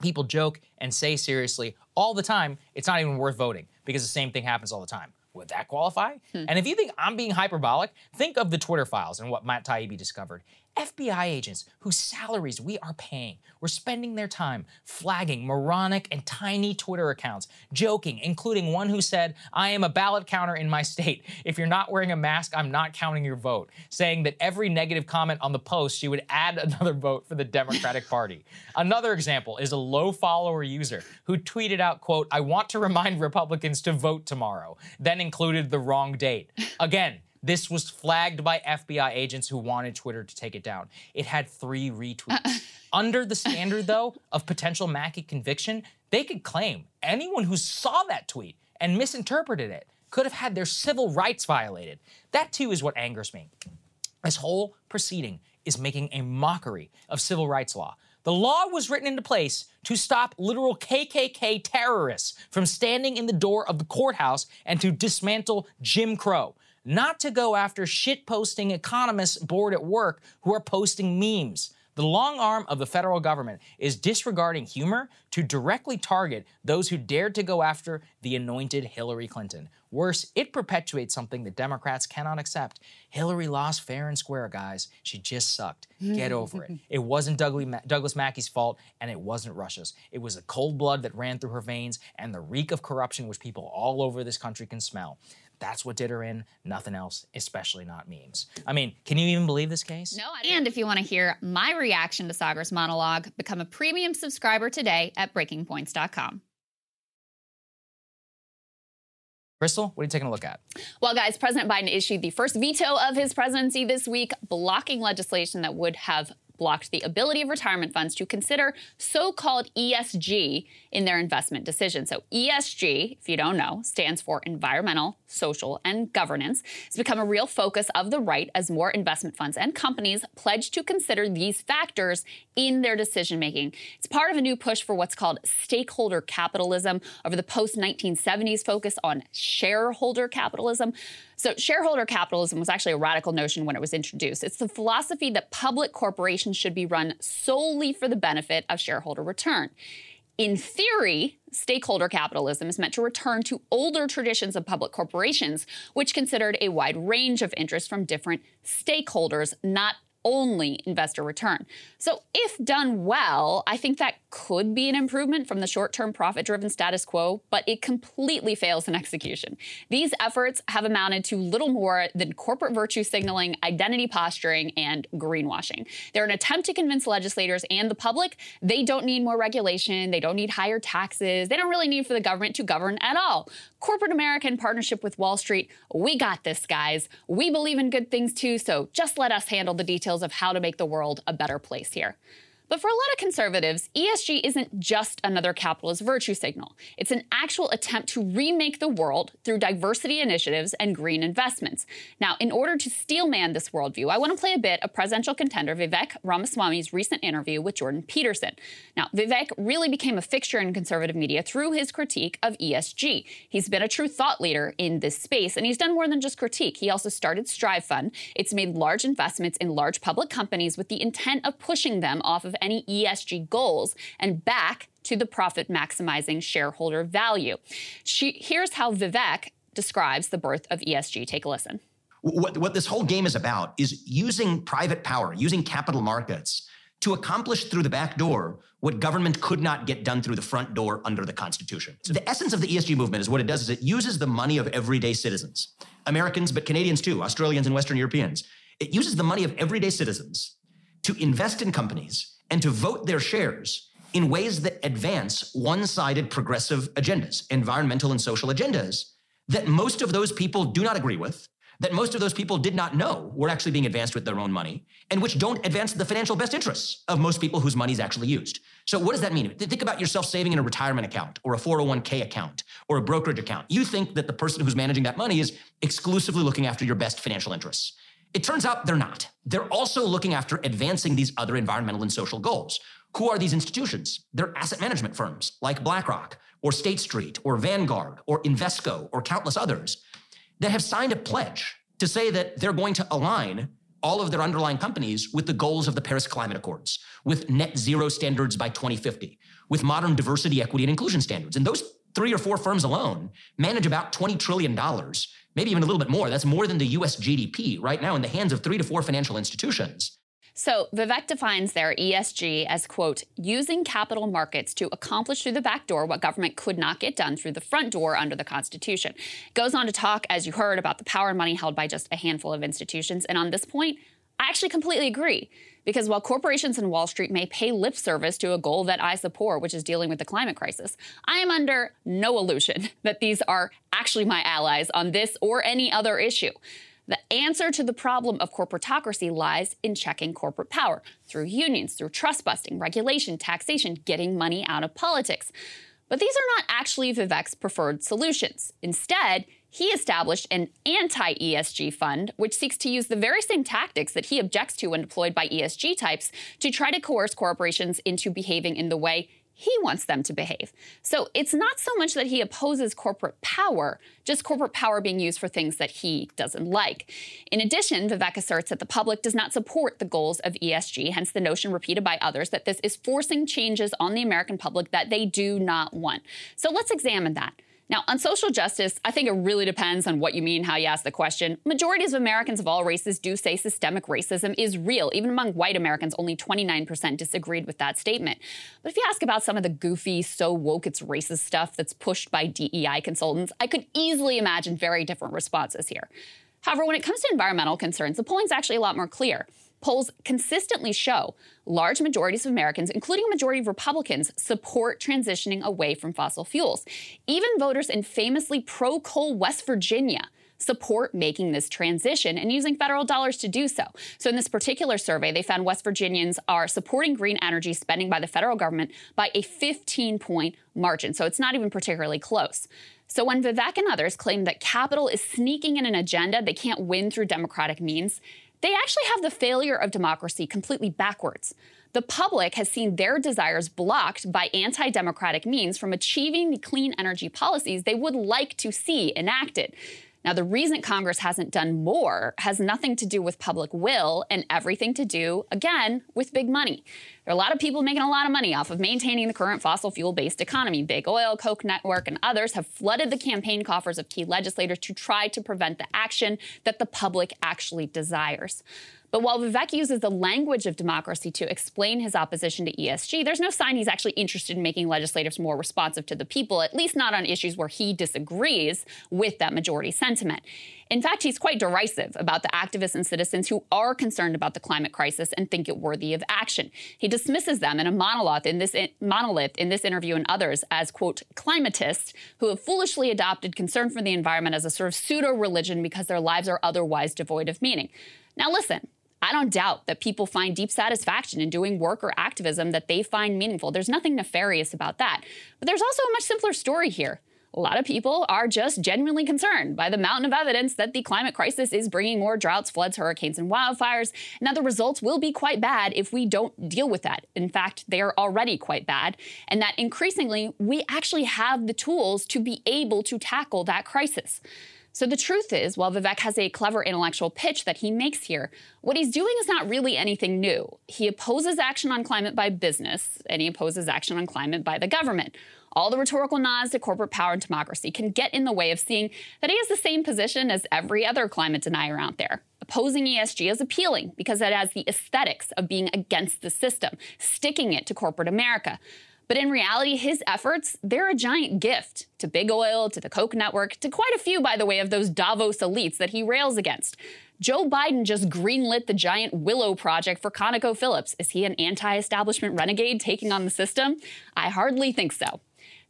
A: People joke and say seriously all the time, it's not even worth voting because the same thing happens all the time. Would that qualify? Hmm. And if you think I'm being hyperbolic, think of the Twitter files and what Matt Taibbi discovered. FBI agents whose salaries we are paying were spending their time flagging moronic and tiny Twitter accounts, joking, including one who said, I am a ballot counter in my state. If you're not wearing a mask, I'm not counting your vote, saying that every negative comment on the post, she would add another vote for the Democratic Party. Another example is a low follower user who tweeted out, quote, I want to remind Republicans to vote tomorrow, then included the wrong date. Again, this was flagged by FBI agents who wanted Twitter to take it down. It had three retweets. Uh-uh. Under the standard, though, of potential Mackey conviction, they could claim anyone who saw that tweet and misinterpreted it could have had their civil rights violated. That, too, is what angers me. This whole proceeding is making a mockery of civil rights law. The law was written into place to stop literal KKK terrorists from standing in the door of the courthouse and to dismantle Jim Crow not to go after shit-posting economists bored at work who are posting memes. The long arm of the federal government is disregarding humor to directly target those who dared to go after the anointed Hillary Clinton. Worse, it perpetuates something that Democrats cannot accept. Hillary lost fair and square, guys. She just sucked. Get over it. It wasn't Douglas Mackey's fault, and it wasn't Russia's. It was the cold blood that ran through her veins and the reek of corruption which people all over this country can smell. That's what did her in, nothing else, especially not memes. I mean, can you even believe this case?
B: No. and if you want to hear my reaction to Saagar's monologue, become a premium subscriber today at breakingpoints.com.
A: Krystal, what are you taking a look at?
B: Well, guys, President Biden issued the first veto of his presidency this week, blocking legislation that would have blocked the ability of retirement funds to consider so called ESG in their investment decisions. So, ESG, if you don't know, stands for environmental, social, and governance. has become a real focus of the right as more investment funds and companies pledge to consider these factors in their decision making. It's part of a new push for what's called stakeholder capitalism over the post 1970s focus on shareholder capitalism. So, shareholder capitalism was actually a radical notion when it was introduced. It's the philosophy that public corporations should be run solely for the benefit of shareholder return. In theory, stakeholder capitalism is meant to return to older traditions of public corporations, which considered a wide range of interests from different stakeholders, not only investor return. So, if done well, I think that could be an improvement from the short term profit driven status quo, but it completely fails in execution. These efforts have amounted to little more than corporate virtue signaling, identity posturing, and greenwashing. They're an attempt to convince legislators and the public they don't need more regulation, they don't need higher taxes, they don't really need for the government to govern at all. Corporate America in partnership with Wall Street, we got this, guys. We believe in good things too, so just let us handle the details of how to make the world a better place here. But for a lot of conservatives, ESG isn't just another capitalist virtue signal. It's an actual attempt to remake the world through diversity initiatives and green investments. Now, in order to steelman this worldview, I want to play a bit of presidential contender Vivek Ramaswamy's recent interview with Jordan Peterson. Now, Vivek really became a fixture in conservative media through his critique of ESG. He's been a true thought leader in this space, and he's done more than just critique. He also started Strive Fund. It's made large investments in large public companies with the intent of pushing them off of any ESG goals and back to the profit maximizing shareholder value. She, here's how Vivek describes the birth of ESG. Take a listen.
C: What, what this whole game is about is using private power, using capital markets to accomplish through the back door what government could not get done through the front door under the Constitution. So the essence of the ESG movement is what it does is it uses the money of everyday citizens, Americans, but Canadians too, Australians and Western Europeans. It uses the money of everyday citizens to invest in companies and to vote their shares in ways that advance one sided progressive agendas, environmental and social agendas that most of those people do not agree with, that most of those people did not know were actually being advanced with their own money, and which don't advance the financial best interests of most people whose money is actually used. So, what does that mean? Think about yourself saving in a retirement account or a 401k account or a brokerage account. You think that the person who's managing that money is exclusively looking after your best financial interests. It turns out they're not. They're also looking after advancing these other environmental and social goals. Who are these institutions? They're asset management firms like BlackRock or State Street or Vanguard or Invesco or countless others that have signed a pledge to say that they're going to align all of their underlying companies with the goals of the Paris Climate Accords, with net zero standards by 2050, with modern diversity, equity, and inclusion standards. And those three or four firms alone manage about $20 trillion, maybe even a little bit more. That's more than the US GDP right now in the hands of three to four financial institutions.
B: So Vivek defines their ESG as, quote, using capital markets to accomplish through the back door what government could not get done through the front door under the Constitution. Goes on to talk, as you heard, about the power and money held by just a handful of institutions. And on this point, I actually completely agree. Because while corporations and Wall Street may pay lip service to a goal that I support, which is dealing with the climate crisis, I am under no illusion that these are actually my allies on this or any other issue. The answer to the problem of corporatocracy lies in checking corporate power through unions, through trust busting, regulation, taxation, getting money out of politics. But these are not actually Vivek's preferred solutions. Instead, he established an anti ESG fund, which seeks to use the very same tactics that he objects to when deployed by ESG types to try to coerce corporations into behaving in the way he wants them to behave. So it's not so much that he opposes corporate power, just corporate power being used for things that he doesn't like. In addition, Vivek asserts that the public does not support the goals of ESG, hence the notion repeated by others that this is forcing changes on the American public that they do not want. So let's examine that. Now, on social justice, I think it really depends on what you mean, how you ask the question. Majorities of Americans of all races do say systemic racism is real. Even among white Americans, only 29% disagreed with that statement. But if you ask about some of the goofy, so woke it's racist stuff that's pushed by DEI consultants, I could easily imagine very different responses here. However, when it comes to environmental concerns, the polling's actually a lot more clear. Polls consistently show large majorities of Americans, including a majority of Republicans, support transitioning away from fossil fuels. Even voters in famously pro coal West Virginia support making this transition and using federal dollars to do so. So, in this particular survey, they found West Virginians are supporting green energy spending by the federal government by a 15 point margin. So, it's not even particularly close. So, when Vivek and others claim that capital is sneaking in an agenda they can't win through democratic means, they actually have the failure of democracy completely backwards. The public has seen their desires blocked by anti democratic means from achieving the clean energy policies they would like to see enacted. Now, the reason Congress hasn't done more has nothing to do with public will and everything to do, again, with big money. There are a lot of people making a lot of money off of maintaining the current fossil fuel based economy. Big Oil, Koch Network, and others have flooded the campaign coffers of key legislators to try to prevent the action that the public actually desires. But while Vivek uses the language of democracy to explain his opposition to ESG, there's no sign he's actually interested in making legislators more responsive to the people, at least not on issues where he disagrees with that majority sentiment. In fact, he's quite derisive about the activists and citizens who are concerned about the climate crisis and think it worthy of action. He dismisses them in a monolith in this in, monolith in this interview and others as quote climatists who have foolishly adopted concern for the environment as a sort of pseudo religion because their lives are otherwise devoid of meaning. Now listen, I don't doubt that people find deep satisfaction in doing work or activism that they find meaningful. There's nothing nefarious about that. But there's also a much simpler story here. A lot of people are just genuinely concerned by the mountain of evidence that the climate crisis is bringing more droughts, floods, hurricanes, and wildfires, and that the results will be quite bad if we don't deal with that. In fact, they are already quite bad, and that increasingly we actually have the tools to be able to tackle that crisis. So the truth is, while Vivek has a clever intellectual pitch that he makes here, what he's doing is not really anything new. He opposes action on climate by business, and he opposes action on climate by the government. All the rhetorical nods to corporate power and democracy can get in the way of seeing that he has the same position as every other climate denier out there. Opposing ESG is appealing because it has the aesthetics of being against the system, sticking it to corporate America. But in reality, his efforts, they're a giant gift to Big Oil, to the Koch network, to quite a few, by the way, of those Davos elites that he rails against. Joe Biden just greenlit the giant Willow project for ConocoPhillips. Is he an anti establishment renegade taking on the system? I hardly think so.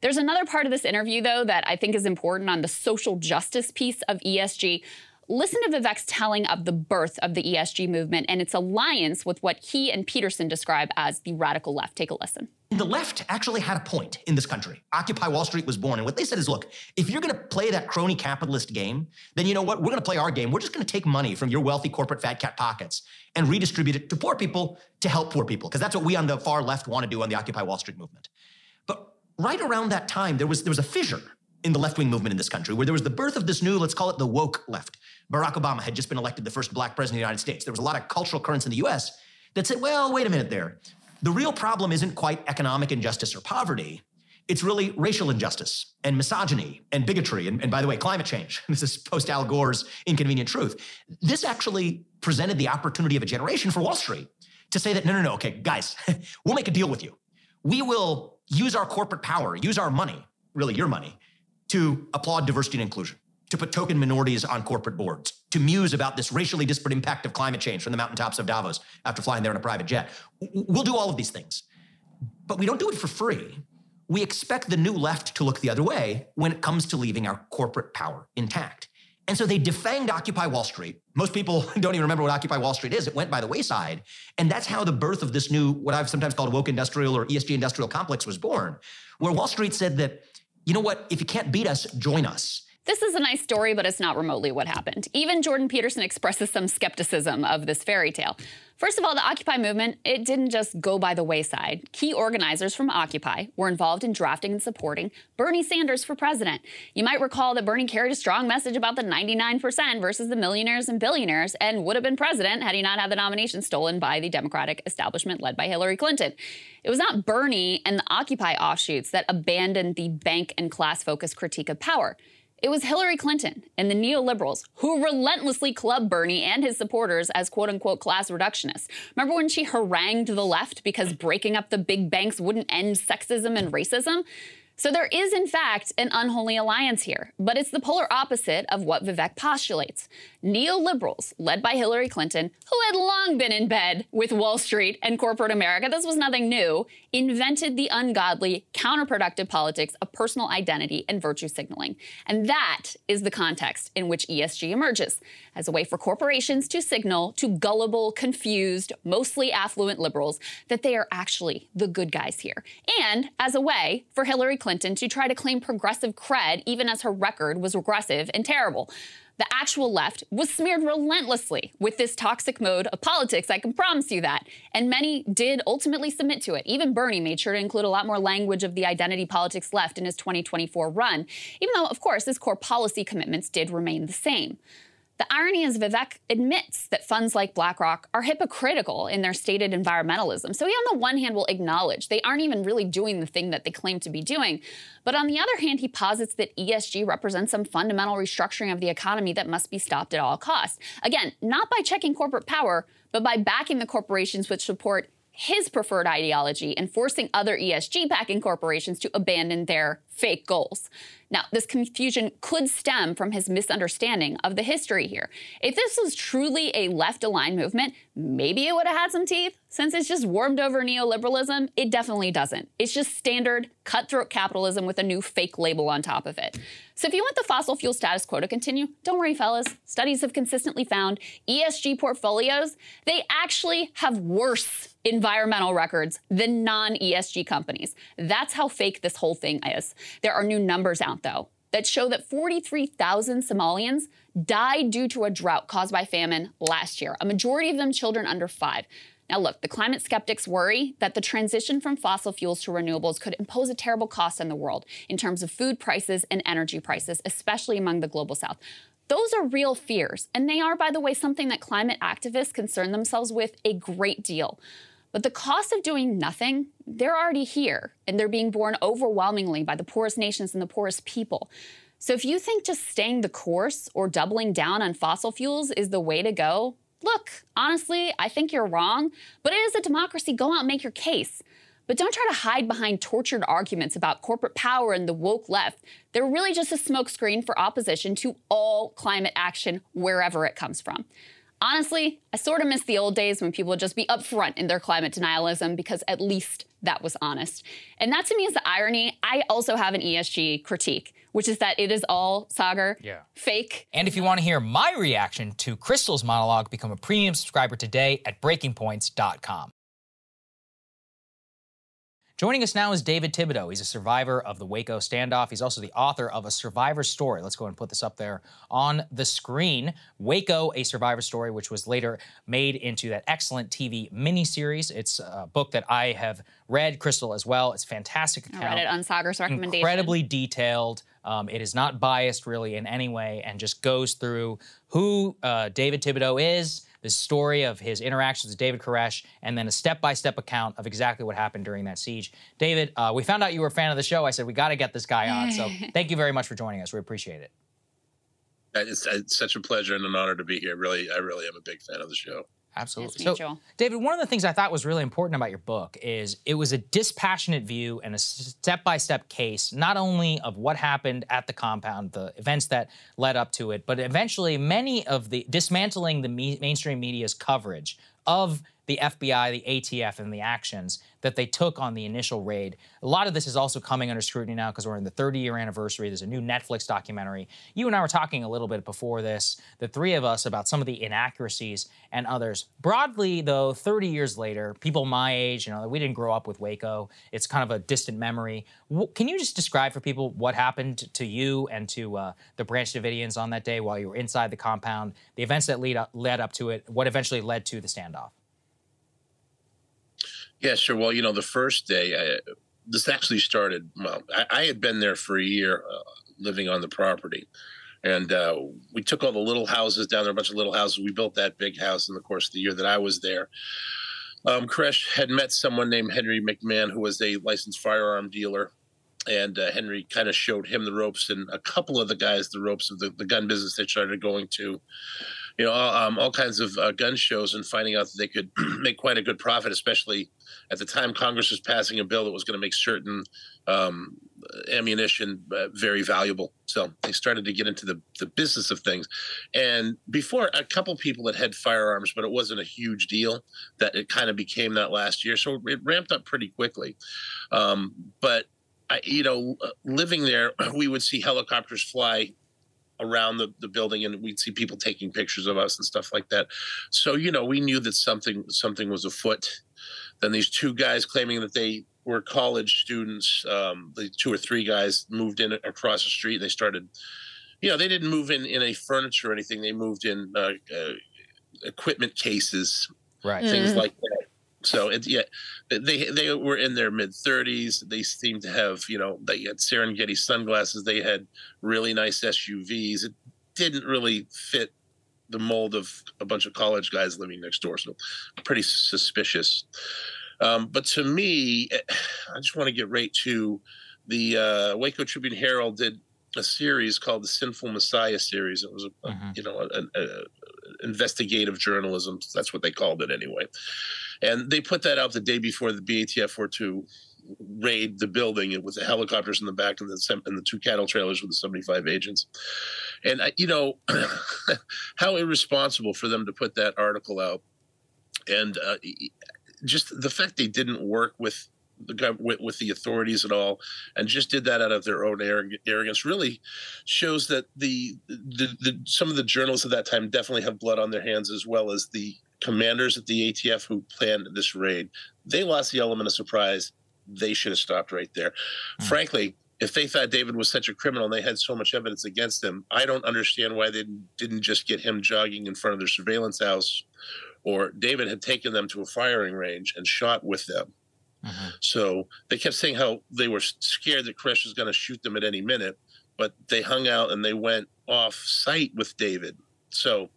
B: There's another part of this interview, though, that I think is important on the social justice piece of ESG. Listen to Vivek's telling of the birth of the ESG movement and its alliance with what he and Peterson describe as the radical left. Take a listen.
C: The left actually had a point in this country. Occupy Wall Street was born. And what they said is look, if you're going to play that crony capitalist game, then you know what? We're going to play our game. We're just going to take money from your wealthy corporate fat cat pockets and redistribute it to poor people to help poor people. Because that's what we on the far left want to do on the Occupy Wall Street movement. But right around that time, there was, there was a fissure in the left wing movement in this country, where there was the birth of this new, let's call it the woke left. Barack Obama had just been elected the first black president of the United States. There was a lot of cultural currents in the US that said, well, wait a minute there. The real problem isn't quite economic injustice or poverty. It's really racial injustice and misogyny and bigotry. And, and by the way, climate change. This is post Al Gore's inconvenient truth. This actually presented the opportunity of a generation for Wall Street to say that, no, no, no, okay, guys, we'll make a deal with you. We will use our corporate power, use our money, really your money, to applaud diversity and inclusion, to put token minorities on corporate boards, to muse about this racially disparate impact of climate change from the mountaintops of Davos after flying there in a private jet. We'll do all of these things. But we don't do it for free. We expect the new left to look the other way when it comes to leaving our corporate power intact. And so they defanged Occupy Wall Street. Most people don't even remember what Occupy Wall Street is. It went by the wayside. And that's how the birth of this new, what I've sometimes called woke industrial or ESG industrial complex was born, where Wall Street said that, you know what, if you can't beat us, join us.
B: This is a nice story, but it's not remotely what happened. Even Jordan Peterson expresses some skepticism of this fairy tale. First of all, the Occupy movement, it didn't just go by the wayside. Key organizers from Occupy were involved in drafting and supporting Bernie Sanders for president. You might recall that Bernie carried a strong message about the 99% versus the millionaires and billionaires and would have been president had he not had the nomination stolen by the Democratic establishment led by Hillary Clinton. It was not Bernie and the Occupy offshoots that abandoned the bank and class focused critique of power. It was Hillary Clinton and the neoliberals who relentlessly clubbed Bernie and his supporters as quote unquote class reductionists. Remember when she harangued the left because breaking up the big banks wouldn't end sexism and racism? So there is, in fact, an unholy alliance here, but it's the polar opposite of what Vivek postulates. Neoliberals, led by Hillary Clinton, who had long been in bed with Wall Street and corporate America, this was nothing new, invented the ungodly, counterproductive politics of personal identity and virtue signaling. And that is the context in which ESG emerges as a way for corporations to signal to gullible, confused, mostly affluent liberals that they are actually the good guys here. And as a way for Hillary Clinton to try to claim progressive cred even as her record was regressive and terrible. The actual left was smeared relentlessly with this toxic mode of politics, I can promise you that. And many did ultimately submit to it. Even Bernie made sure to include a lot more language of the identity politics left in his 2024 run, even though, of course, his core policy commitments did remain the same. The irony is Vivek admits that funds like BlackRock are hypocritical in their stated environmentalism. So he, on the one hand, will acknowledge they aren't even really doing the thing that they claim to be doing. But on the other hand, he posits that ESG represents some fundamental restructuring of the economy that must be stopped at all costs. Again, not by checking corporate power, but by backing the corporations which support his preferred ideology and forcing other ESG backing corporations to abandon their fake goals. Now, this confusion could stem from his misunderstanding of the history here. If this was truly a left aligned movement, maybe it would have had some teeth. Since it's just warmed over neoliberalism, it definitely doesn't. It's just standard cutthroat capitalism with a new fake label on top of it. So if you want the fossil fuel status quo to continue, don't worry, fellas. Studies have consistently found ESG portfolios, they actually have worse environmental records than non ESG companies. That's how fake this whole thing is. There are new numbers out, though, that show that 43,000 Somalians died due to a drought caused by famine last year, a majority of them children under five. Now, look, the climate skeptics worry that the transition from fossil fuels to renewables could impose a terrible cost on the world in terms of food prices and energy prices, especially among the global south. Those are real fears, and they are, by the way, something that climate activists concern themselves with a great deal. But the cost of doing nothing, they're already here, and they're being borne overwhelmingly by the poorest nations and the poorest people. So if you think just staying the course or doubling down on fossil fuels is the way to go, look, honestly, I think you're wrong, but it is a democracy. Go out and make your case. But don't try to hide behind tortured arguments about corporate power and the woke left. They're really just a smokescreen for opposition to all climate action, wherever it comes from. Honestly, I sort of miss the old days when people would just be upfront in their climate denialism because at least that was honest. And that to me is the irony. I also have an ESG critique, which is that it is all Saagar,
A: Yeah.
B: fake.
A: And if you want to hear my reaction to Krystal's monologue, become a premium subscriber today at breakingpoints.com. Joining us now is David Thibodeau. He's a survivor of the Waco standoff. He's also the author of A Survivor Story. Let's go and put this up there on the screen. Waco, A Survivor Story, which was later made into that excellent TV miniseries. It's a book that I have read, Krystal as well. It's fantastic
B: I read it on Saagar's recommendation.
A: incredibly detailed, Um, it is not biased really in any way and just goes through who uh, David Thibodeau is, the story of his interactions with David Koresh, and then a step by step account of exactly what happened during that siege. David, uh, we found out you were a fan of the show. I said, we got to get this guy on. So thank you very much for joining us. We appreciate it.
D: It's, it's such a pleasure and an honor to be here. Really, I really am a big fan of the show.
A: Absolutely. So. David, one of the things I thought was really important about your book is it was a dispassionate view and a step by step case, not only of what happened at the compound, the events that led up to it, but eventually many of the dismantling the me- mainstream media's coverage of the FBI, the ATF, and the actions that they took on the initial raid. A lot of this is also coming under scrutiny now because we're in the 30 year anniversary. There's a new Netflix documentary. You and I were talking a little bit before this, the three of us, about some of the inaccuracies and others. Broadly, though, 30 years later, people my age, you know, we didn't grow up with Waco. It's kind of a distant memory. Can you just describe for people what happened to you and to uh, the Branch Davidians on that day while you were inside the compound, the events that lead up, led up to it, what eventually led to the standoff?
D: Yeah, sure. Well, you know, the first day, I, this actually started. Well, I, I had been there for a year, uh, living on the property, and uh, we took all the little houses down there, a bunch of little houses. We built that big house in the course of the year that I was there. Um, Koresh had met someone named Henry McMahon, who was a licensed firearm dealer. And uh, Henry kind of showed him the ropes, and a couple of the guys the ropes of the, the gun business they started going to you know, all, um, all kinds of uh, gun shows and finding out that they could make quite a good profit, especially at the time Congress was passing a bill that was going to make certain um, ammunition uh, very valuable. So they started to get into the, the business of things. And before, a couple people had had firearms, but it wasn't a huge deal that it kind of became that last year. So it ramped up pretty quickly. Um, but I, you know, living there, we would see helicopters fly around the, the building and we'd see people taking pictures of us and stuff like that. So you know we knew that something something was afoot. Then these two guys claiming that they were college students um, the two or three guys moved in across the street. They started you know they didn't move in in a furniture or anything. They moved in uh, uh, equipment cases
A: Right.
D: things like that. So it, yeah, they they were in their mid thirties. They seemed to have you know they had Serengeti sunglasses. They had really nice SUVs. It didn't really fit the mold of a bunch of college guys living next door. So pretty suspicious. Um, but to me, eh, I just want to get right to the uh, Waco Tribune Herald did a series called the Sinful Messiah series. It was a, a you know an investigative journalism. That's what they called it anyway. And they put that out the day before the BATF were to raid the building with the helicopters in the back and the and the two cattle trailers with the 75 agents. And I- you know how irresponsible for them to put that article out. And uh, just the fact they didn't work with the with, with the authorities at all, and just did that out of their own arrogance, really shows that the, the the some of the journalists at that time definitely have blood on their hands, as well as the commanders at the ATF who planned this raid. They lost the element of surprise. They should have stopped right there. Hmm. Frankly, if they thought David was such a criminal and they had so much evidence against him, I don't understand why they didn't just get him jogging in front of their surveillance house, or David had taken them to a firing range and shot with them. Mm-hmm. So they kept saying how they were scared that Koresh was going to shoot them at any minute, but they hung out and they went off site with David. So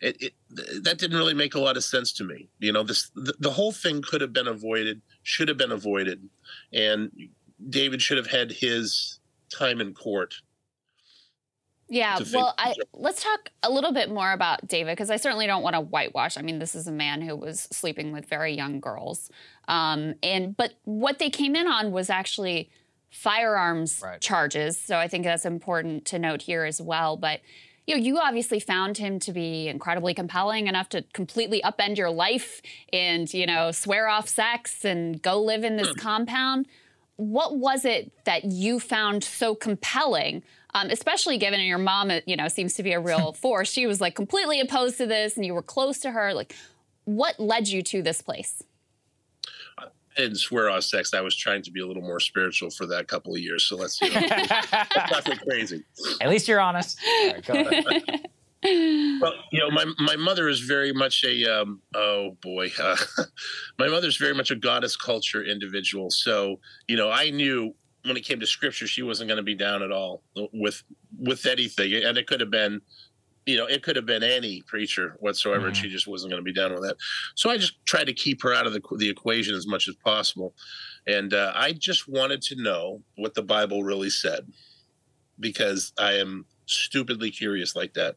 D: it, it that didn't really make a lot of sense to me. You know, this the, the whole thing could have been avoided, should have been avoided, and David should have had his time in court.
B: Yeah, well, I, let's talk a little bit more about David because I certainly don't want to whitewash. I mean, this is a man who was sleeping with very young girls, um, and but what they came in on was actually firearms
A: Right.
B: charges. So I think that's important to note here as well. But you know, you obviously found him to be incredibly compelling enough to completely upend your life and you know swear off sex and go live in this compound. What was it that you found so compelling um, especially given your mom uh, you know seems to be a real force. She was like completely opposed to this and you were close to her. Like what led you to this place
D: didn't swear off sex. I was trying to be a little more spiritual for that couple of years. So let's, you know, not go crazy.
A: At least you're honest. All right, go ahead.
D: Well, you know, my my mother is very much a um, oh boy, uh, my mother's very much a goddess culture individual. So you know, I knew when it came to scripture, she wasn't going to be down at all with with anything, and it could have been, you know, it could have been any preacher whatsoever, mm-hmm. and she just wasn't going to be down with that. So I just tried to keep her out of the the equation as much as possible, and uh, I just wanted to know what the Bible really said, because I am stupidly curious like that.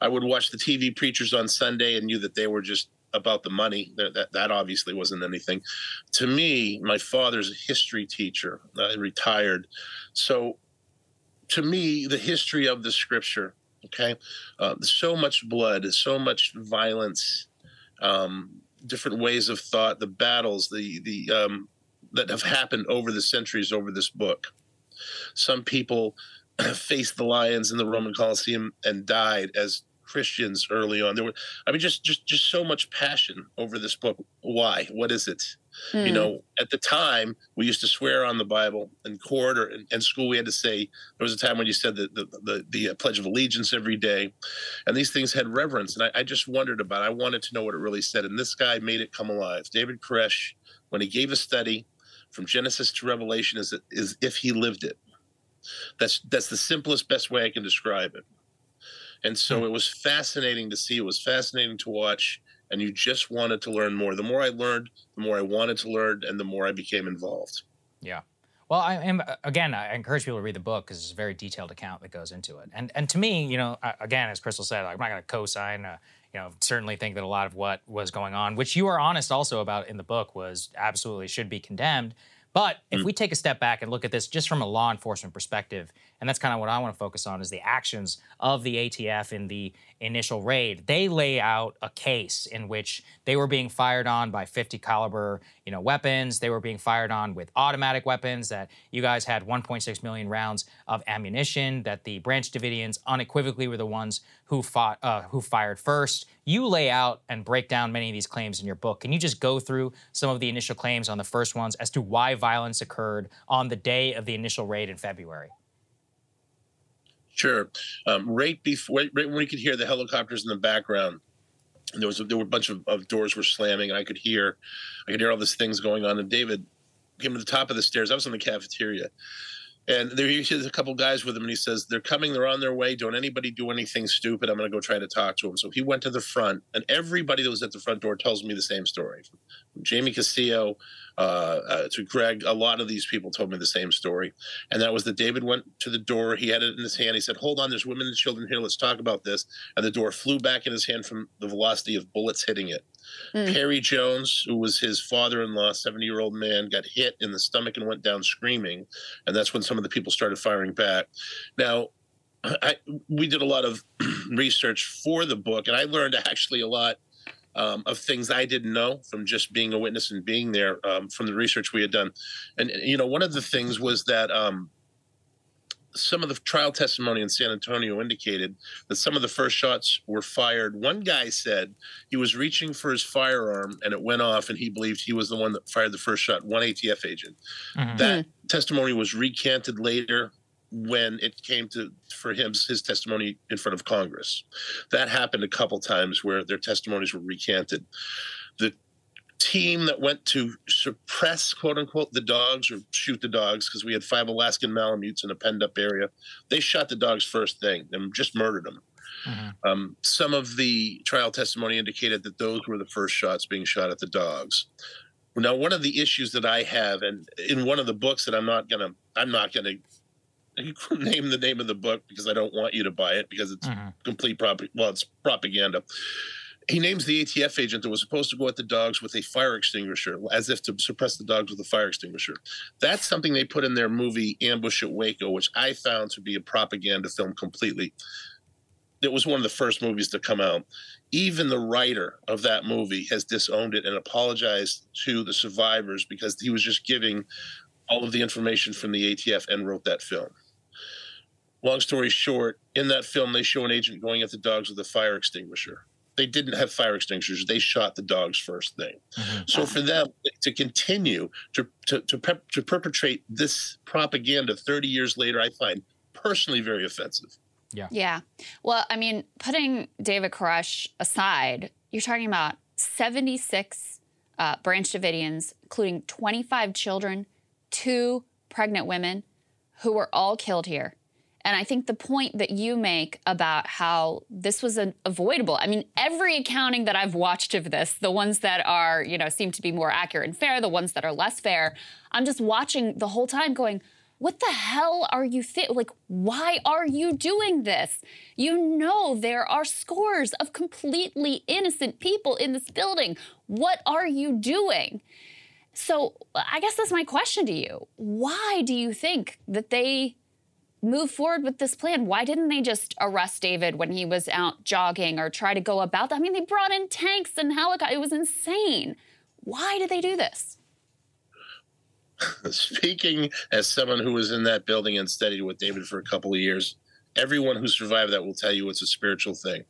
D: I would watch the TV preachers on Sunday and knew that they were just about the money. That, that, that obviously wasn't anything. To me, my father's a history teacher, uh, retired. So to me, the history of the scripture, okay, uh, so much blood, so much violence, um, different ways of thought, the battles, the, the, um, that have happened over the centuries over this book. Some people faced the lions in the Roman Colosseum and died as Christians early on. There were, I mean, just just just so much passion over this book. Why? What is it? Mm. You hmm. know, at the time we used to swear on the Bible in court or in, in school. We had to say there was a time when you said the the, the, the uh, Pledge of Allegiance every day, and these things had reverence. And I, I just wondered about. It. I wanted to know what it really said. And this guy made it come alive. David Koresh, when he gave a study from Genesis to Revelation, is is if he lived it. That's that's the simplest, best way I can describe it. And so hmm. it was fascinating to see. It was fascinating to watch. And you just wanted to learn more. The more I learned, the more I wanted to learn, and the more I became involved.
A: Yeah. Well, I am again. I encourage people to read the book because it's a very detailed account that goes into it. And and to me, you know, again, as Krystal said, I'm not going to co-sign. Uh, you know, certainly think that a lot of what was going on, which you are honest also about in the book, was absolutely should be condemned. But if mm. we take a step back and look at this just from a law enforcement perspective, and that's kind of what I want to focus on is the actions of the ATF in the initial raid. They lay out a case in which they were being fired on by 50 caliber, you know, weapons. They were being fired on with automatic weapons. That you guys had 1.6 million rounds of ammunition. That the Branch Davidians unequivocally were the ones who fought, uh, who fired first. You lay out and break down many of these claims in your book. Can you just go through some of the initial claims on the first ones as to why violence occurred on the day of the initial raid in February?
D: Sure. Um, right before, right, when we could hear the helicopters in the background, there was a, there were a bunch of, of, doors were slamming, and I could hear, I could hear all these things going on. And David came to the top of the stairs. I was in the cafeteria, and there he has a couple guys with him, and he says, "They're coming. They're on their way. Don't anybody do anything stupid. I'm going to go try to talk to them." So he went to the front, and everybody that was at the front door tells me the same story. Jamie Castillo uh, uh, to Greg, a lot of these people told me the same story, and that was that David went to the door. He had it in his hand. He said, "Hold on, there's women and children here. Let's talk about this." And the door flew back in his hand from the velocity of bullets hitting it. Mm. Perry Jones, who was his father-in-law, 70-year-old man, got hit in the stomach and went down screaming, and that's when some of the people started firing back. Now, I, we did a lot of research for the book, and I learned actually a lot um, of things I didn't know from just being a witness and being there um, from the research we had done. And, you know, one of the things was that um, some of the trial testimony in San Antonio indicated that some of the first shots were fired. One guy said he was reaching for his firearm and it went off, and he believed he was the one that fired the first shot, one ATF agent. Mm-hmm. That testimony was recanted later when it came to for him his testimony in front of Congress. That happened a couple times where their testimonies were recanted. The team that went to suppress quote unquote the dogs or shoot the dogs because we had five Alaskan Malamutes in a penned up area. They shot the dogs first thing and just murdered them. Mm-hmm. Um, some of the trial testimony indicated that those were the first shots being shot at the dogs. Now, one of the issues that I have, and in one of the books that I'm not gonna, I'm not gonna name the name of the book because I don't want you to buy it because it's mm-hmm. complete prop. Well, it's propaganda. He names the ATF agent that was supposed to go at the dogs with a fire extinguisher, as if to suppress the dogs with a fire extinguisher. That's something they put in their movie Ambush at Waco, which I found to be a propaganda film completely. It was one of the first movies to come out. Even the writer of that movie has disowned it and apologized to the survivors because he was just giving all of the information from the ATF and wrote that film long story short, in that film, they show an agent going at the dogs with a fire extinguisher. They didn't have fire extinguishers. They shot the dogs first thing. Mm-hmm. So for them to continue to to to, pep, to perpetrate this propaganda 30 years later, I find personally very offensive.
A: Yeah.
B: Yeah. Well, I mean, putting David Koresh aside, you're talking about 76 uh, Branch Davidians, including 25 children, two pregnant women who were all killed here. And I think the point that you make about how this was avoidable. I mean, every accounting that I've watched of this, the ones that are, you know, seem to be more accurate and fair, the ones that are less fair, I'm just watching the whole time going, what the hell are you like why are you doing this? You know there are scores of completely innocent people in this building. What are you doing? So i guess that's my question to you. Why do you think that they move forward with this plan? Why didn't they just arrest David when he was out jogging or try to go about that? I mean, they brought in tanks and helicopters. It was insane. Why did they do this?
D: Speaking as someone who was in that building and studied with David for a couple of years, everyone who survived that will tell you it's a spiritual thing.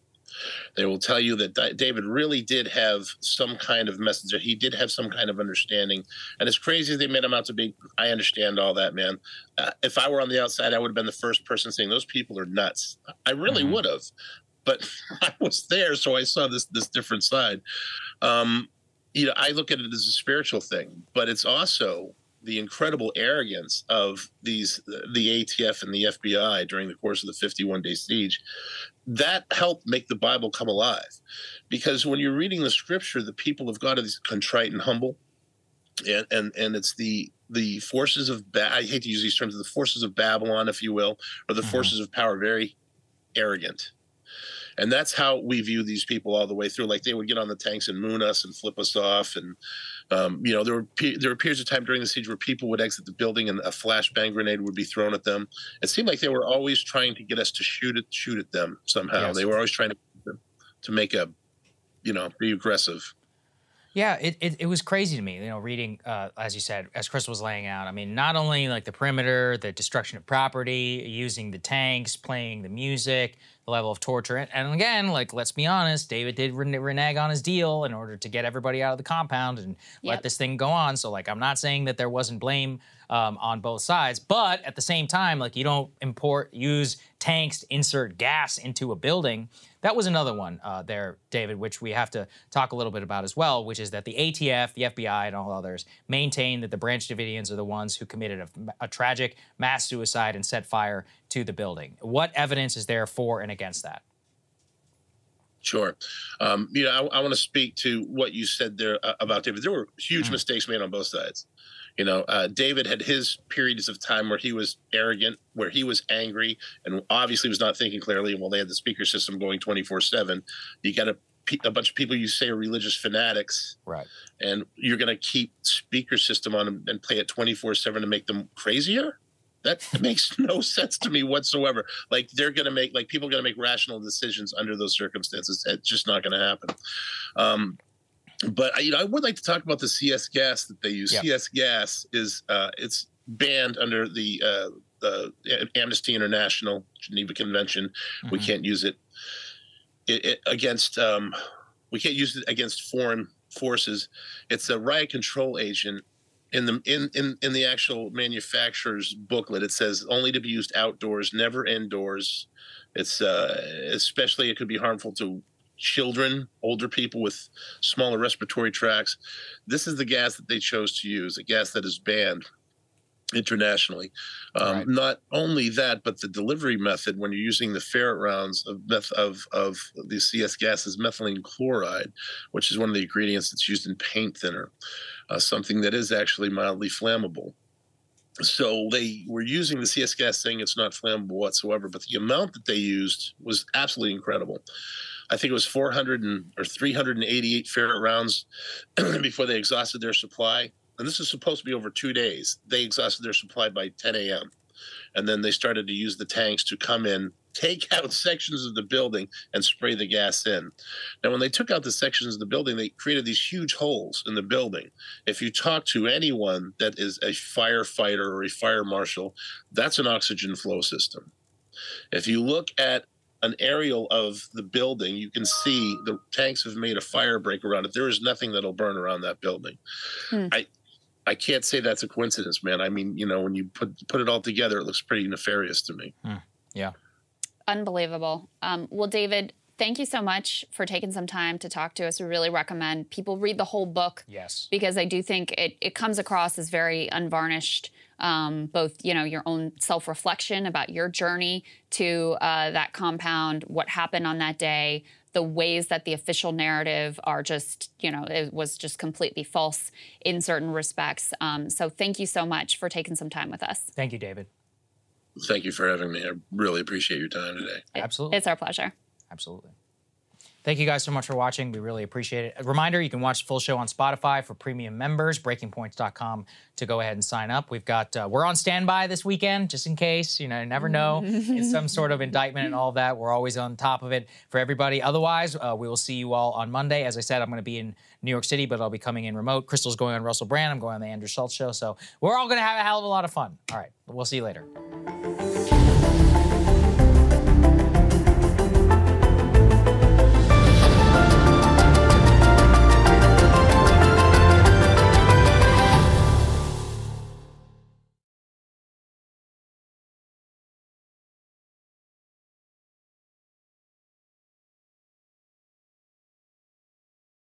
D: They will tell you that David really did have some kind of message. He did have some kind of understanding. And as crazy as they made him out to be, I understand all that, man. Uh, if I were on the outside, I would have been the first person saying those people are nuts. I really mm-hmm. would have. But I was there, so I saw this this different side. Um, you know, I look at it as a spiritual thing, but it's also the incredible arrogance of these the ATF and the FBI during the course of the 51 day siege that helped make the Bible come alive. Because when you're reading the scripture the people of God are contrite and humble. And and and it's the the forces of ba- I hate to use these terms the forces of Babylon if you will or the mm-hmm. forces of power very arrogant and that's how we view these people all the way through like they would get on the tanks and moon us and flip us off and um, you know, there were there were periods of time during the siege where people would exit the building and a flashbang grenade would be thrown at them. It seemed like they were always trying to get us to shoot at shoot at them somehow. Yes. They were always trying to to make a, you know, be aggressive.
A: Yeah, it, it, it, was crazy to me, you know, reading, uh, as you said, as Chris was laying out. I mean, not only like the perimeter, the destruction of property, using the tanks, playing the music, the level of torture. And again, like, let's be honest, David did renege on his deal in order to get everybody out of the compound and yep. let this thing go on. So, like, I'm not saying that there wasn't blame um, on both sides, but at the same time, like, you don't import, use tanks to insert gas into a building that was another one uh, there, David, which we have to talk a little bit about as well, which is that the ATF, the FBI, and all others maintain that the Branch Davidians are the ones who committed a, a tragic mass suicide and set fire to the building. What evidence is there for and against that?
D: Sure. Um, you know, I, I want to speak to what you said there uh, about David. There were huge mm-hmm. mistakes made on both sides. You know, uh, David had his periods of time where he was arrogant, where he was angry, and obviously was not thinking clearly. And while they had the speaker system going 24 7, you got a, a bunch of people you say are religious fanatics.
A: Right.
D: And you're going to keep speaker system on and play it 24 7 to make them crazier? That makes no sense to me whatsoever. Like they're going to make, like people are going to make rational decisions under those circumstances. It's just not going to happen. Um, but I, you know, I would like to talk about the CS gas that they use. Yeah. CS gas is uh, it's banned under the uh, uh, Amnesty International Geneva Convention. Mm-hmm. We can't use it, it, it against. Um, we can't use it against foreign forces. It's a riot control agent. In the in, in in the actual manufacturer's booklet, it says only to be used outdoors, never indoors. It's uh, especially it could be harmful to children, older people with smaller respiratory tracts. This is the gas that they chose to use, a gas that is banned internationally. Um, right. Not only that, but the delivery method when you're using the ferret rounds of meth- of of the CS gas is methylene chloride, which is one of the ingredients that's used in paint thinner, uh, something that is actually mildly flammable. So they were using the CS gas saying it's not flammable whatsoever, but the amount that they used was absolutely incredible. I think it was 400 and, or 388 ferret rounds before they exhausted their supply. And this is supposed to be over two days. They exhausted their supply by 10 a.m. And then they started to use the tanks to come in, take out sections of the building, and spray the gas in. Now, when they took out the sections of the building, they created these huge holes in the building. If you talk to anyone that is a firefighter or a fire marshal, that's an oxygen flow system. If you look at an aerial of the building, you can see the tanks have made a fire break around it. There is nothing that'll burn around that building. Hmm. I I can't say that's a coincidence, man. I mean, you know, when you put put it all together, it looks pretty nefarious to me.
A: Hmm. Yeah.
B: Unbelievable. Um, well, David, thank you so much for taking some time to talk to us. We really recommend people read the whole book.
A: Yes.
B: Because I do think it, it comes across as very unvarnished. Um, both, you know, your own self-reflection about your journey to uh, that compound, what happened on that day, the ways that the official narrative are just, you know, it was just completely false in certain respects. Um, so thank you so much for taking some time with us.
A: Thank you, David.
D: Thank you for having me. I really appreciate your time today.
A: Absolutely.
B: It's our pleasure.
A: Absolutely. Thank you guys so much for watching. We really appreciate it. A reminder, you can watch the full show on Spotify for premium members, breakingpoints.com to go ahead and sign up. We've got, uh, we're on standby this weekend, just in case, you know, you never know. in some sort of indictment and all of that. We're always on top of it for everybody. Otherwise, uh, we will see you all on Monday. As I said, I'm going to be in New York City, but I'll be coming in remote. Krystal's going on Russell Brand. I'm going on the Andrew Schulz show. So we're all going to have a hell of a lot of fun. All right. We'll see you later.